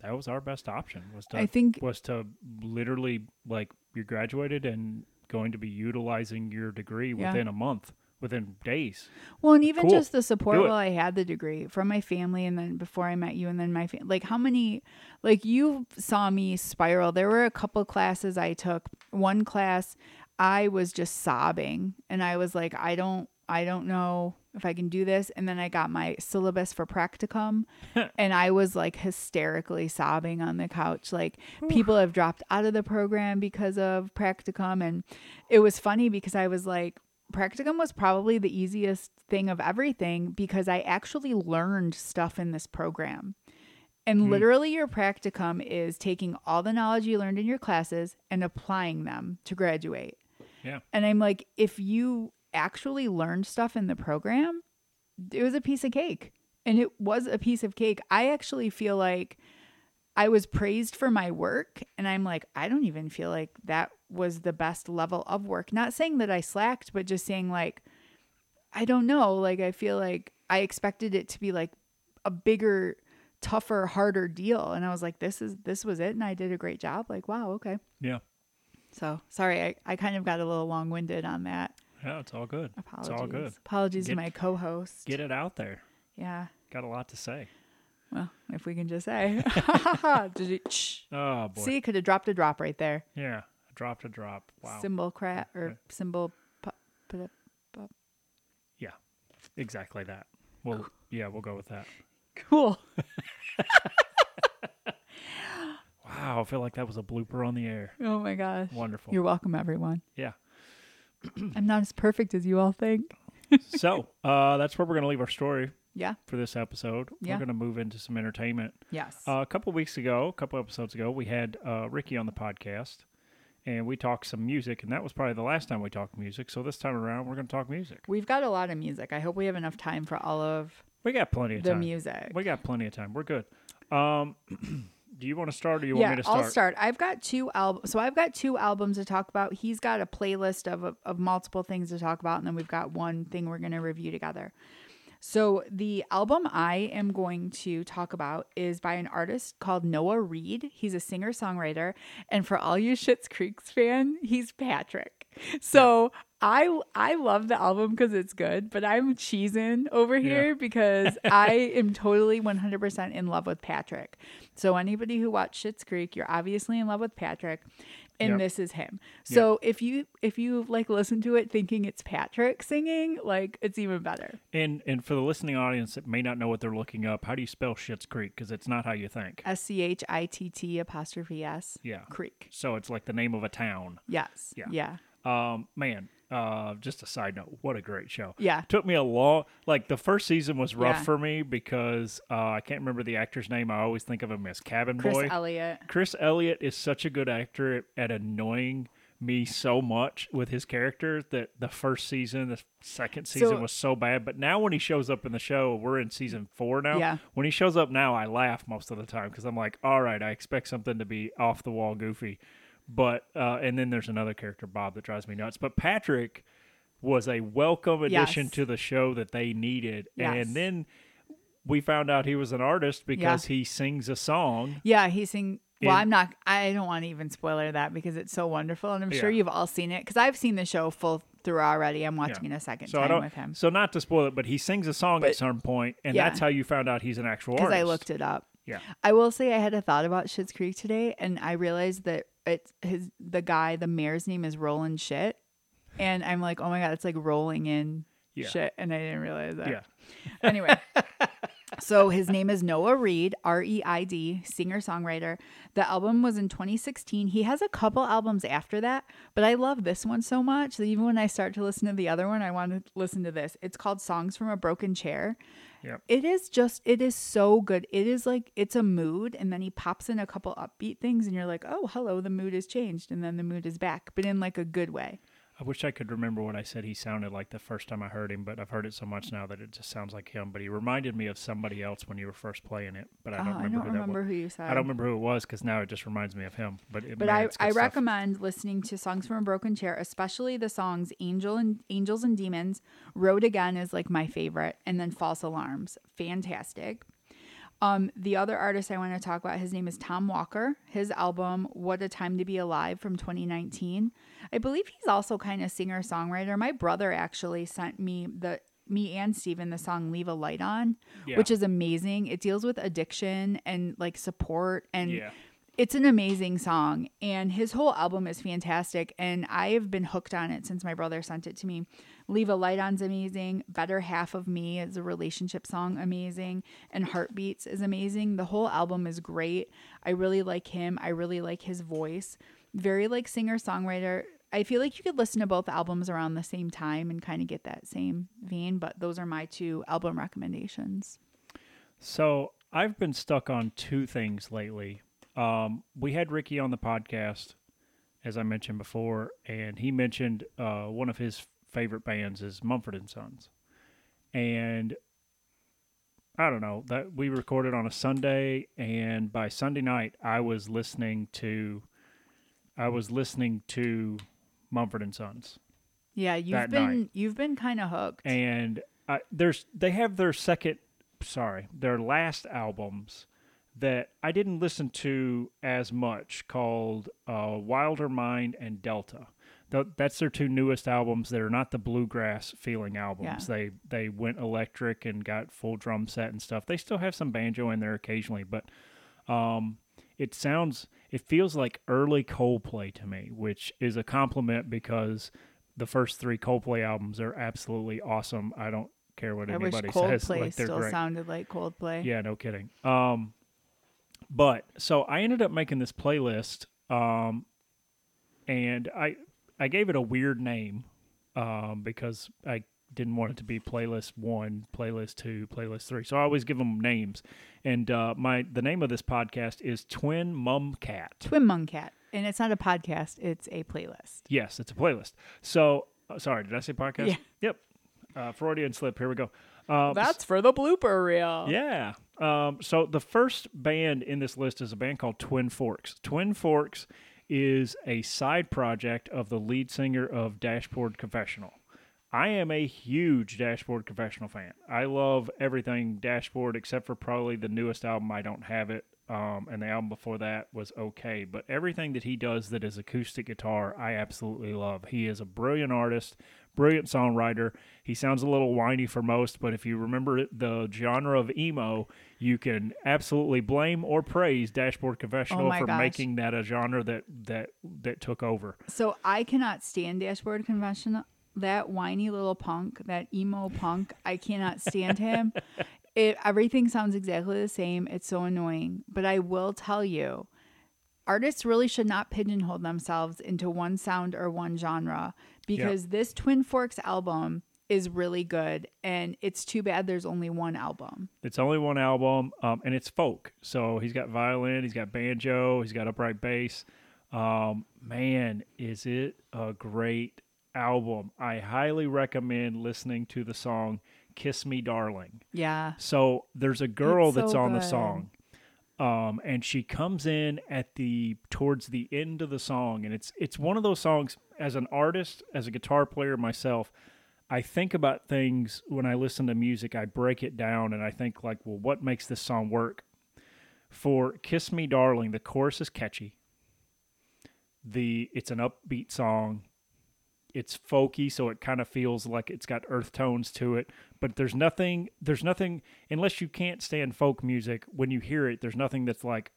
that was our best option was to I think was to literally like you graduated and going to be utilizing your degree Yeah. within a month, within days. Well, and even Cool. just the support while I had the degree from my family, and then before I met you, and then my fa- like how many like you saw me spiral. There were a couple classes I took. One class, I was just sobbing, and I was like, I don't, I don't know if I can do this. And then I got my syllabus for practicum, and I was like hysterically sobbing on the couch. Like people have dropped out of the program because of practicum, and it was funny because I was like practicum was probably the easiest thing of everything because I actually learned stuff in this program. And Hmm. literally, your practicum is taking all the knowledge you learned in your classes and applying them to graduate. Yeah. And I'm like, if you actually learned stuff in the program, it was a piece of cake. And it was a piece of cake. I actually feel like I was praised for my work. And I'm like, I don't even feel like that was the best level of work. Not saying that I slacked, but just saying, like, I don't know. Like, I feel like I expected it to be like a bigger, tougher, harder deal. And I was like, this is, this was it. And I did a great job. Like, wow, okay. Yeah. So sorry, I, I kind of got a little long winded on that. Yeah, it's all good. Apologies. It's all good. Apologies Get- to my co host. Get it out there. Yeah. Got a lot to say. If we can just say. Did you- shh. Oh boy. See, could have dropped a drop right there. Yeah. Dropped a drop. Wow. Cymbal crat or symbol. Pu- put it- yeah. Exactly that. We'll Yeah, we'll go with that. Cool. Wow, I feel like that was a blooper on the air. Oh my gosh. Wonderful. You're welcome, everyone. yeah. I'm not as perfect as you all think. so uh, that's where we're going to leave our story Yeah. for this episode. Yeah. We're going to move into some entertainment. Yes. Uh, a couple weeks ago, a couple episodes ago, we had uh, Ricky on the podcast, and we talked some music, and that was probably the last time we talked music. So this time around, we're going to talk music. We've got a lot of music. I hope we have enough time for all of We got plenty of the time. music. We got plenty of time. We're good. Um, do you want to start, or you want me to start? I'll start. I've got two albums. So I've got two albums to talk about. He's got a playlist of of multiple things to talk about, and then we've got one thing we're going to review together. So the album I am going to talk about is by an artist called Noah Reid. He's a singer songwriter, and for all you Schitt's Creeks fan, he's Patrick. So I I love the album because it's good, but I'm cheesing over here because I am totally 100% in love with Patrick. So anybody who watched Schitt's Creek, you're obviously in love with Patrick, and Yep. this is him. So if you if you like listen to it thinking it's Patrick singing, like it's even better. And and for the listening audience that may not know what they're looking up, how do you spell Schitt's Creek? Because it's not how you think. S C H I T T apostrophe S Yeah. Creek. So it's like the name of a town. Yes. Yeah. Yeah. Um, man, uh, just a side note, what a great show. Yeah. Took me a long, like the first season was rough Yeah. for me because uh, I can't remember the actor's name. I always think of him as Cabin Chris Boy. Chris Elliott. Chris Elliott is such a good actor at, annoying me so much with his character that the first season, the second season So- was so bad. But now when he shows up in the show, we're in season four now. Yeah. When he shows up now, I laugh most of the time because I'm like, all right, I expect something to be off the wall goofy. But uh, and then there's another character, Bob, that drives me nuts. But Patrick was a welcome addition Yes. to the show that they needed. Yes. And then we found out he was an artist because he sings a song. Yeah, he sing. Well, I'm not. I don't want to even spoiler that because it's so wonderful, and I'm sure you've all seen it because I've seen the show full through already. I'm watching it a second So I time don't. with him So not to spoil it, but he sings a song But- at some point, and Yeah. that's how you found out he's an actual because. I looked it up. Yeah. I will say I had a thought about Schitt's Creek today, and I realized that it's his the guy, the mayor's name is Roland Schitt, and I'm like, oh my god, it's like rolling in Yeah. shit, and I didn't realize that. Yeah. Anyway, so his name is Noah Reid, R E I D, singer songwriter. The album was in 2016. He has a couple albums after that, but I love this one so much that even when I start to listen to the other one, I want to listen to this. It's called Songs from a Broken Chair. Yep. It is just, it is so good. It is like, it's a mood, and then he pops in a couple upbeat things, and you're like, oh, hello, the mood has changed, and then the mood is back, but in like a good way. I wish I could remember what I said he sounded like the first time I heard him, but I've heard it so much now that it just sounds like him. But he reminded me of somebody else when you were first playing it, but I Oh, don't ah, I remember I don't who remember who you said. I don't remember who it was because now it just reminds me of him. But it, But man, I, I stuff. recommend listening to songs from a broken chair, especially the songs "Angel and Angels and Demons." "Road Again" is like my favorite, and then "False Alarms," fantastic. Um, the other artist I want to talk about, his name is Tom Walker. His album "What a Time to Be Alive" from 2019. I believe he's also kind of singer songwriter. My brother actually sent me the me and Steven the song "Leave a Light On," Yeah. which is amazing. It deals with addiction and like support and Yeah. It's an amazing song and his whole album is fantastic and i have been hooked on it since my brother sent it to me. Leave a light on's amazing better half of me is a relationship song amazing and heartbeats is amazing. The whole album is great. I really like him. I really like his voice. Very like singer songwriter i feel like you could listen to both albums around the same time and kind of get that same vein but those are my two album recommendations. So I've been stuck on two things lately. Um, we had Ricky on the podcast, as I mentioned before, and he mentioned uh, one of his favorite bands is Mumford and Sons, and I don't know that we recorded on a Sunday, and by Sunday night I was listening to, I was listening to Mumford and Sons. yeah you've been night. you've been kind of hooked and I, there's they have their second sorry their last albums that i didn't listen to as much called uh, wilder mind and delta that's their two newest albums they're not the bluegrass feeling albums Yeah. they they went electric and got full drum set and stuff they still have some banjo in there occasionally but um it sounds it feels like early coldplay to me which is a compliment because the first three Coldplay albums are absolutely awesome. I don't care what I wish anybody Coldplay says. Like they're still great. sounded like Coldplay. Yeah, no kidding. Um, but so I ended up making this playlist, um, and I I gave it a weird name, um, because I didn't want it to be playlist one, playlist two, playlist three. So I always give them names, and uh, my the name of this podcast is Twin Mum Cat. Twin Mum Cat. And it's not a podcast, it's a playlist. Yes, it's a playlist. So uh, sorry, did I say podcast? Yeah. Yep. Uh, Freudian slip. Here we go. Um, that's for the blooper reel. Yeah. Um, so the first band in this list is a band called Twin Forks. Twin Forks is a side project of the lead singer of Dashboard Confessional. I am a huge Dashboard Confessional fan. I love everything Dashboard except for probably the newest album. I don't have it. Um, and the album before that was okay. But everything that he does that is acoustic guitar, I absolutely love. He is a brilliant artist, brilliant songwriter. He sounds a little whiny for most, but if you remember the genre of emo, you can absolutely blame or praise Dashboard Confessional Oh for gosh. making that a genre that that that took over. So I cannot stand Dashboard Confessional That whiny little punk, that emo punk, I cannot stand him. It everything sounds exactly the same. It's so annoying. But I will tell you, artists really should not pigeonhole themselves into one sound or one genre because this Twin Forks album is really good and it's too bad there's only one album. It's only one album, um, and it's folk. So he's got violin, he's got banjo, he's got upright bass. Um, man, is it a great album! I highly recommend listening to the song "Kiss Me, Darling." Yeah. So there's a girl so that's on the song, um, and she comes in at the towards the end of the song, and it's it's one of those songs. As an artist, as a guitar player myself, I think about things when I listen to music. I break it down, and I think like, well, what makes this song work? For "Kiss Me, Darling," the chorus is catchy. The it's an upbeat song. It's folky, so it kind of feels like it's got earth tones to it but there's nothing there's nothing unless you can't stand folk music when you hear it there's nothing that's like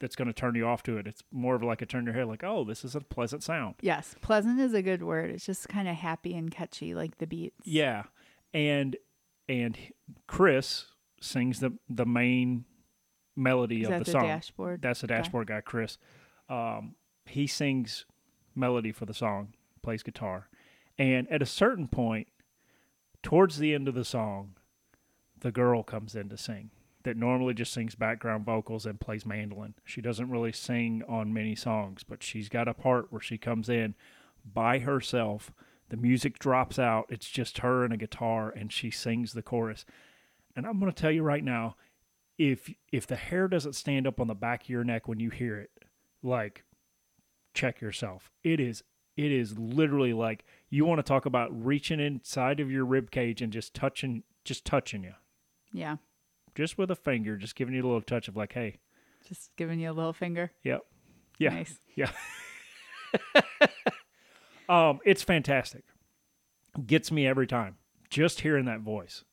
that's going to turn you off to it it's more of like a turn your head like oh this is a pleasant sound Yes. Pleasant is a good word. It's just kind of happy and catchy like the beats. yeah and and chris sings the the main melody Is of the song dashboard that's the dashboard guy chris um he sings melody for the song plays guitar and at a certain point towards the end of the song, the girl comes in to sing that normally just sings background vocals and plays mandolin. She doesn't really sing on many songs, but she's got a part where she comes in by herself. The music drops out. It's just her and a guitar, and she sings the chorus. And I'm going to tell you right now, if if the hair doesn't stand up on the back of your neck when you hear it, like check yourself. It is it is literally like you want to talk about reaching inside of your rib cage and just touching just touching you. Yeah. Just with a finger, just giving you a little touch of like, hey, Just giving you a little finger. yep. Yeah. Nice. Yeah. um, it's fantastic. Gets me every time. Just hearing that voice.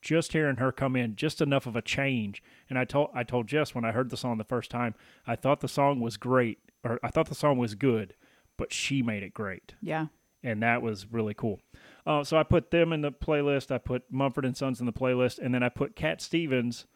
Just hearing her come in, just enough of a change. And I told I told Jess when I heard the song the first time, I thought the song was great, or I thought the song was good, but she made it great. Yeah. and that was really cool. Uh, so I put them in the playlist. I put Mumford and Sons in the playlist, and then I put Cat Stevens.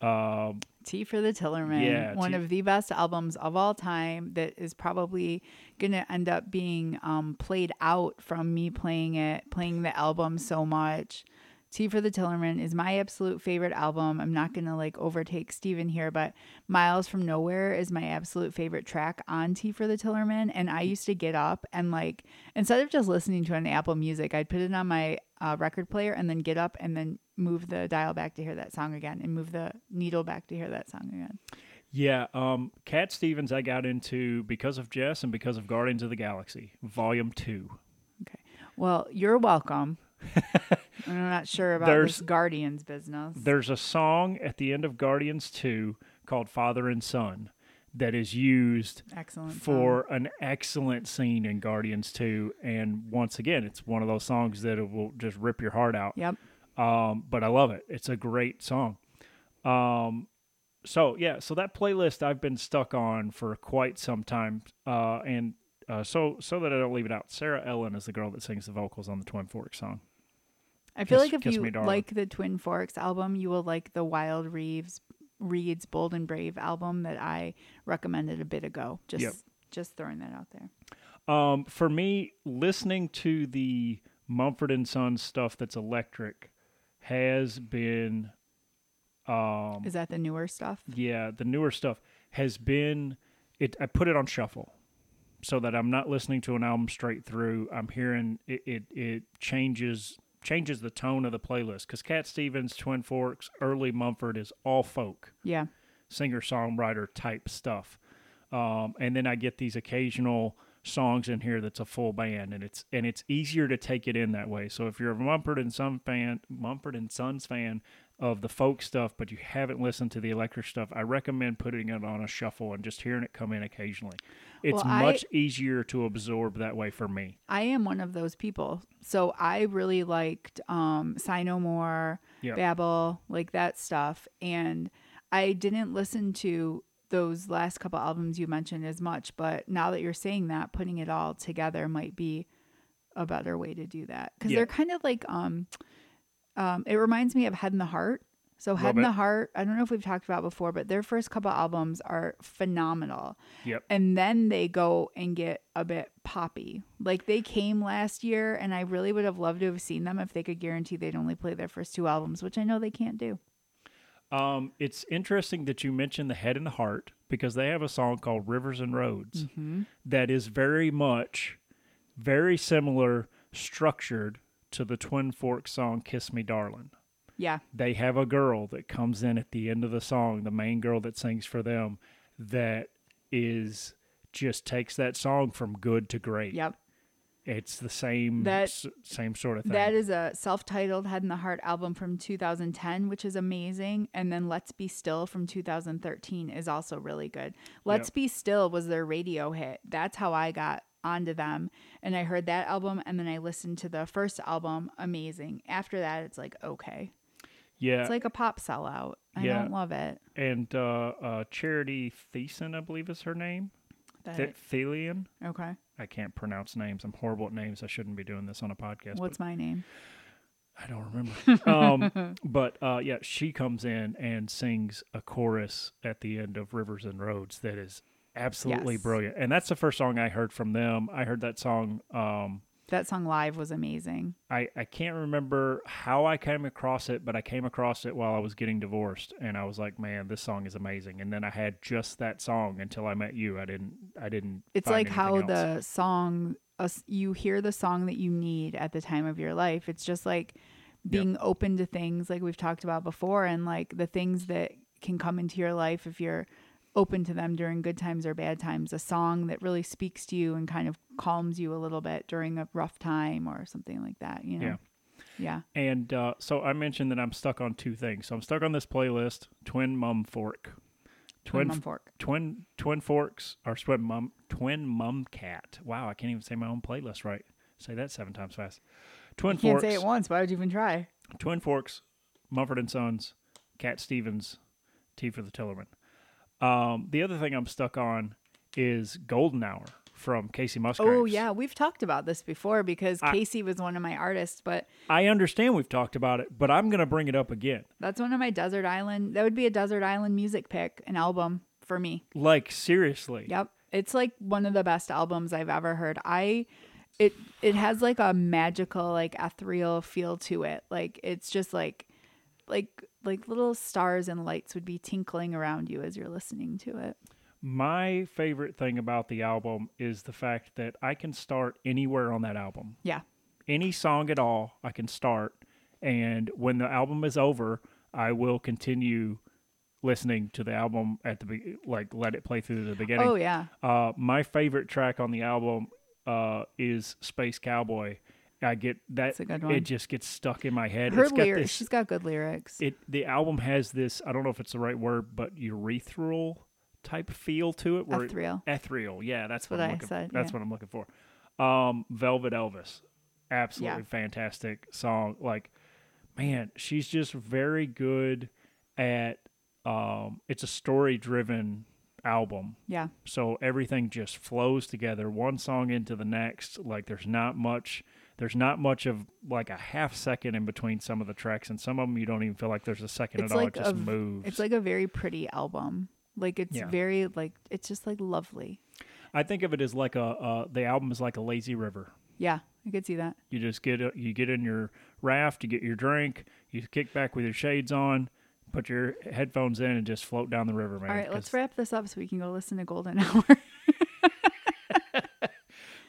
Um, Tea for the Tillerman, Yeah, one of the best albums of all time that is probably going to end up being um, played out from me playing it, playing the album so much. Tea for the Tillerman is my absolute favorite album. I'm not going to like overtake Steven here, but Miles from Nowhere is my absolute favorite track on Tea for the Tillerman. And I used to get up and like, instead of just listening to an Apple Music, I'd put it on my uh, record player and then get up and then move the dial back to hear that song again and move the needle back to hear that song again. yeah, um, Cat Stevens I got into because of Jess and because of Guardians of the Galaxy Volume Two. Okay. Well, you're welcome. I'm not sure about There's- this Guardians business. There's a song at the end of Guardians Two called Father and Son that is used Excellent. song. for an excellent scene in Guardians 2 and once again it's one of those songs that it will just rip your heart out. Yep. Um, but I love it. It's a great song. Um, so yeah, so that playlist I've been stuck on for quite some time. Uh, and uh, so so that I don't leave it out, Sarah Ellen is the girl that sings the vocals on the Twin Forks song. I feel Kiss- like if you like the Twin Forks album, you will like the Wild Reeves Reed's Bold and Brave album that I recommended a bit ago. Just Yep. just throwing that out there. Um, for me, listening to the Mumford and Sons stuff that's electric has been, um, Is that the newer stuff? yeah, the newer stuff has been. It. I put it on shuffle, so that I'm not listening to an album straight through. I'm hearing it. It, it changes changes the tone of the playlist because Cat Stevens, Twin Forks, early Mumford is all folk. Yeah. singer songwriter type stuff. Um, and then I get these occasional songs in here that's a full band, and it's and it's easier to take it in that way. So if you're a Mumford and Son fan, Mumford and Sons fan of the folk stuff, but you haven't listened to the electric stuff, I recommend putting it on a shuffle and just hearing it come in occasionally. It's Well, I- much easier to absorb that way for me. I am one of those people. So I really liked um Sigh No More, Yeah. Babel, like that stuff. And I didn't listen to those last couple albums you mentioned as much, but now that you're saying that, putting it all together might be a better way to do that. Because Yeah. they're kind of like um um it reminds me of Head and the Heart. So Head and the Heart, I don't know if we've talked about before, but their first couple albums are phenomenal Yep. and then they go and get a bit poppy. Like they came last year, and I really would have loved to have seen them if they could guarantee they'd only play their first two albums, which I know they can't do. Um, it's interesting that you mentioned the head and the heart because they have a song called Rivers and Roads that is very much very similar structured to the Twin Forks song Kiss Me Darling. Yeah, They have a girl that comes in at the end of the song, the main girl that sings for them, that is just takes that song from good to great. yep. It's the same That- s- same sort of thing. That is a self-titled Head and the Heart album from 2010, which is amazing. And then Let's Be Still from 2013 is also really good. Let's Yep. Be Still was their radio hit. That's how I got onto them. And I heard that album, and then I listened to the first album. Amazing. After that, it's like okay. yeah. It's like a pop sellout. I Yeah. don't love it. and uh, uh, Charity Thiessen, I believe is her name. That- Th- Thelian. okay. I can't pronounce names. I'm horrible at names. I shouldn't be doing this on a podcast. What's my name? I don't remember. um, but uh, yeah, she comes in and sings a chorus at the end of Rivers and Roads that is absolutely Yes. brilliant. And that's the first song I heard from them. I heard that song. Um, That song live was amazing. I, I can't remember how I came across it, but I came across it while I was getting divorced, and I was like, "Man, this song is amazing." And then I had just that song until I met you. I didn't. I didn't. It's like how else. the song us you hear the song that you need at the time of your life. It's just like being open to things like we've talked about before and like the things that can come into your life if you're open to them during good times or bad times. A song that really speaks to you and kind of calms you a little bit during a rough time or something like that, you know. Yeah. Yeah. And uh, so I mentioned that I'm stuck on two things. So I'm stuck on this playlist, Twin Mum Fork, Twin Twin Mum Fork. Twin Twin Forks or Twin Mum Twin Mum Cat. Wow, I can't even say my own playlist right. Say that seven times fast. Twin You can't Forks. say it once. Why would you even try? Twin Forks, Mumford and Sons, Cat Stevens, Tea for the Tillerman. Um, the other thing I'm stuck on is Golden Hour from Kacey Musgraves. Oh yeah, we've talked about this before because I- Kacey was one of my artists, but I understand we've talked about it, but I'm going to bring it up again. that's one of my desert island. That would be a desert island music pick, an album for me. Like seriously. Yep, it's like one of the best albums I've ever heard. I it it has like a magical like ethereal feel to it. Like it's just like like like little stars and lights would be tinkling around you as you're listening to it. My favorite thing about the album is the fact that I can start anywhere on that album. Yeah. Any song at all, I can start. And when the album is over, I will continue listening to the album at the be- like let it play through the beginning. Oh yeah. Uh, my favorite track on the album uh, is Space Cowboy. I get that a good one. it just gets stuck in my head. Her It's got lyrics, this- she's got good lyrics. it the album has this I don't know if it's the right word, but urethral type feel to it. Where it- Ethereal. ethereal, yeah, that's what, what I'm I looking. said, That's yeah. what I'm looking for. Um, Velvet Elvis, absolutely Yeah. fantastic song. Like, man, she's just very good at. Um, it's a story driven album, Yeah. so everything just flows together, one song into the next. Like, there's not much. There's not much of like a half second in between some of the tracks, and some of them you don't even feel like there's a second It's at all. it just a- moves. It's like a very pretty album. Like it's Yeah. very like it's just like lovely. I think of it as like a uh, the album is like a lazy river. Yeah, I could see that. You just get you get in your raft, you get your drink, you kick back with your shades on, put your headphones in, and just float down the river, man. All right, let's wrap this up so we can go listen to Golden Hour.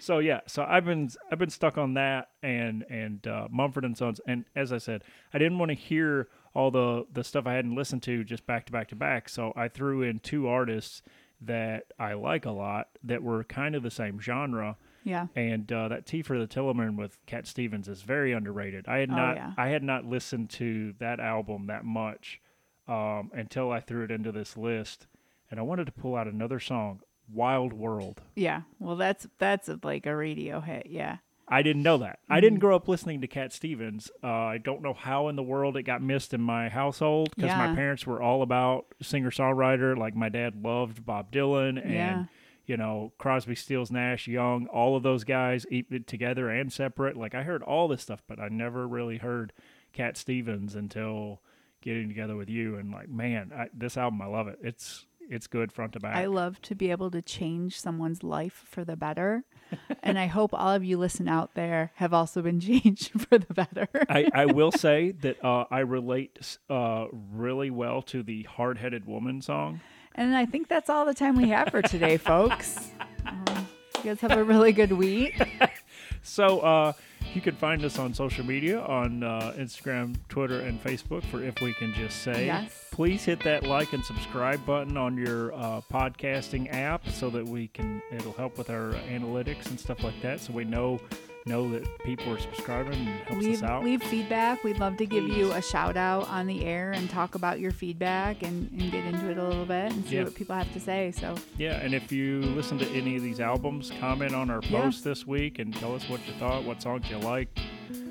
So yeah, so I've been I've been stuck on that and and uh, Mumford and Sons, and as I said, I didn't want to hear all the the stuff I hadn't listened to just back to back to back. So I threw in two artists that I like a lot that were kind of the same genre. yeah. And uh, that Tea for the Tillerman with Cat Stevens is very underrated. I had Oh, not yeah. I had not listened to that album that much um, until I threw it into this list, and I wanted to pull out another song, Wild World. Yeah. Well, that's that's like a radio hit. Yeah. I didn't know that. I Mm-hmm. didn't grow up listening to Cat Stevens. Uh, I don't know how in the world it got missed in my household because my parents were all about singer songwriter. Like my dad loved Bob Dylan and Yeah. you know Crosby, Stills, Nash, Young, all of those guys together and separate. Like I heard all this stuff, but I never really heard Cat Stevens until getting together with you. And like, man, I, this album, I love it. It's it's good front to back. I love to be able to change someone's life for the better. and I hope all of you listen out there have also been changed for the better. I, I will say that uh, I relate uh, really well to the hard headed woman song. and I think that's all the time we have for today, folks. Um, you guys have a really good week. So uh, you can find us on social media on uh, Instagram, Twitter, and Facebook for If We Can Just Say. Yes. Please hit that like and subscribe button on your uh, podcasting app so that we can, it'll help with our analytics and stuff like that so we know know that people are subscribing and helps leave us out. leave feedback. We'd love to give you a shout out on the air and talk about your feedback and, and get into it a little bit and see Yeah. what people have to say. So Yeah, and if you listen to any of these albums, comment on our Yeah. post this week and tell us what you thought, what songs you liked.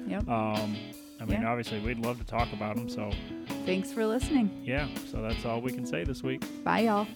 yep. Um, I mean, Yeah. obviously, we'd love to talk about them. So, Thanks for listening. yeah, so that's all we can say this week. Bye y'all.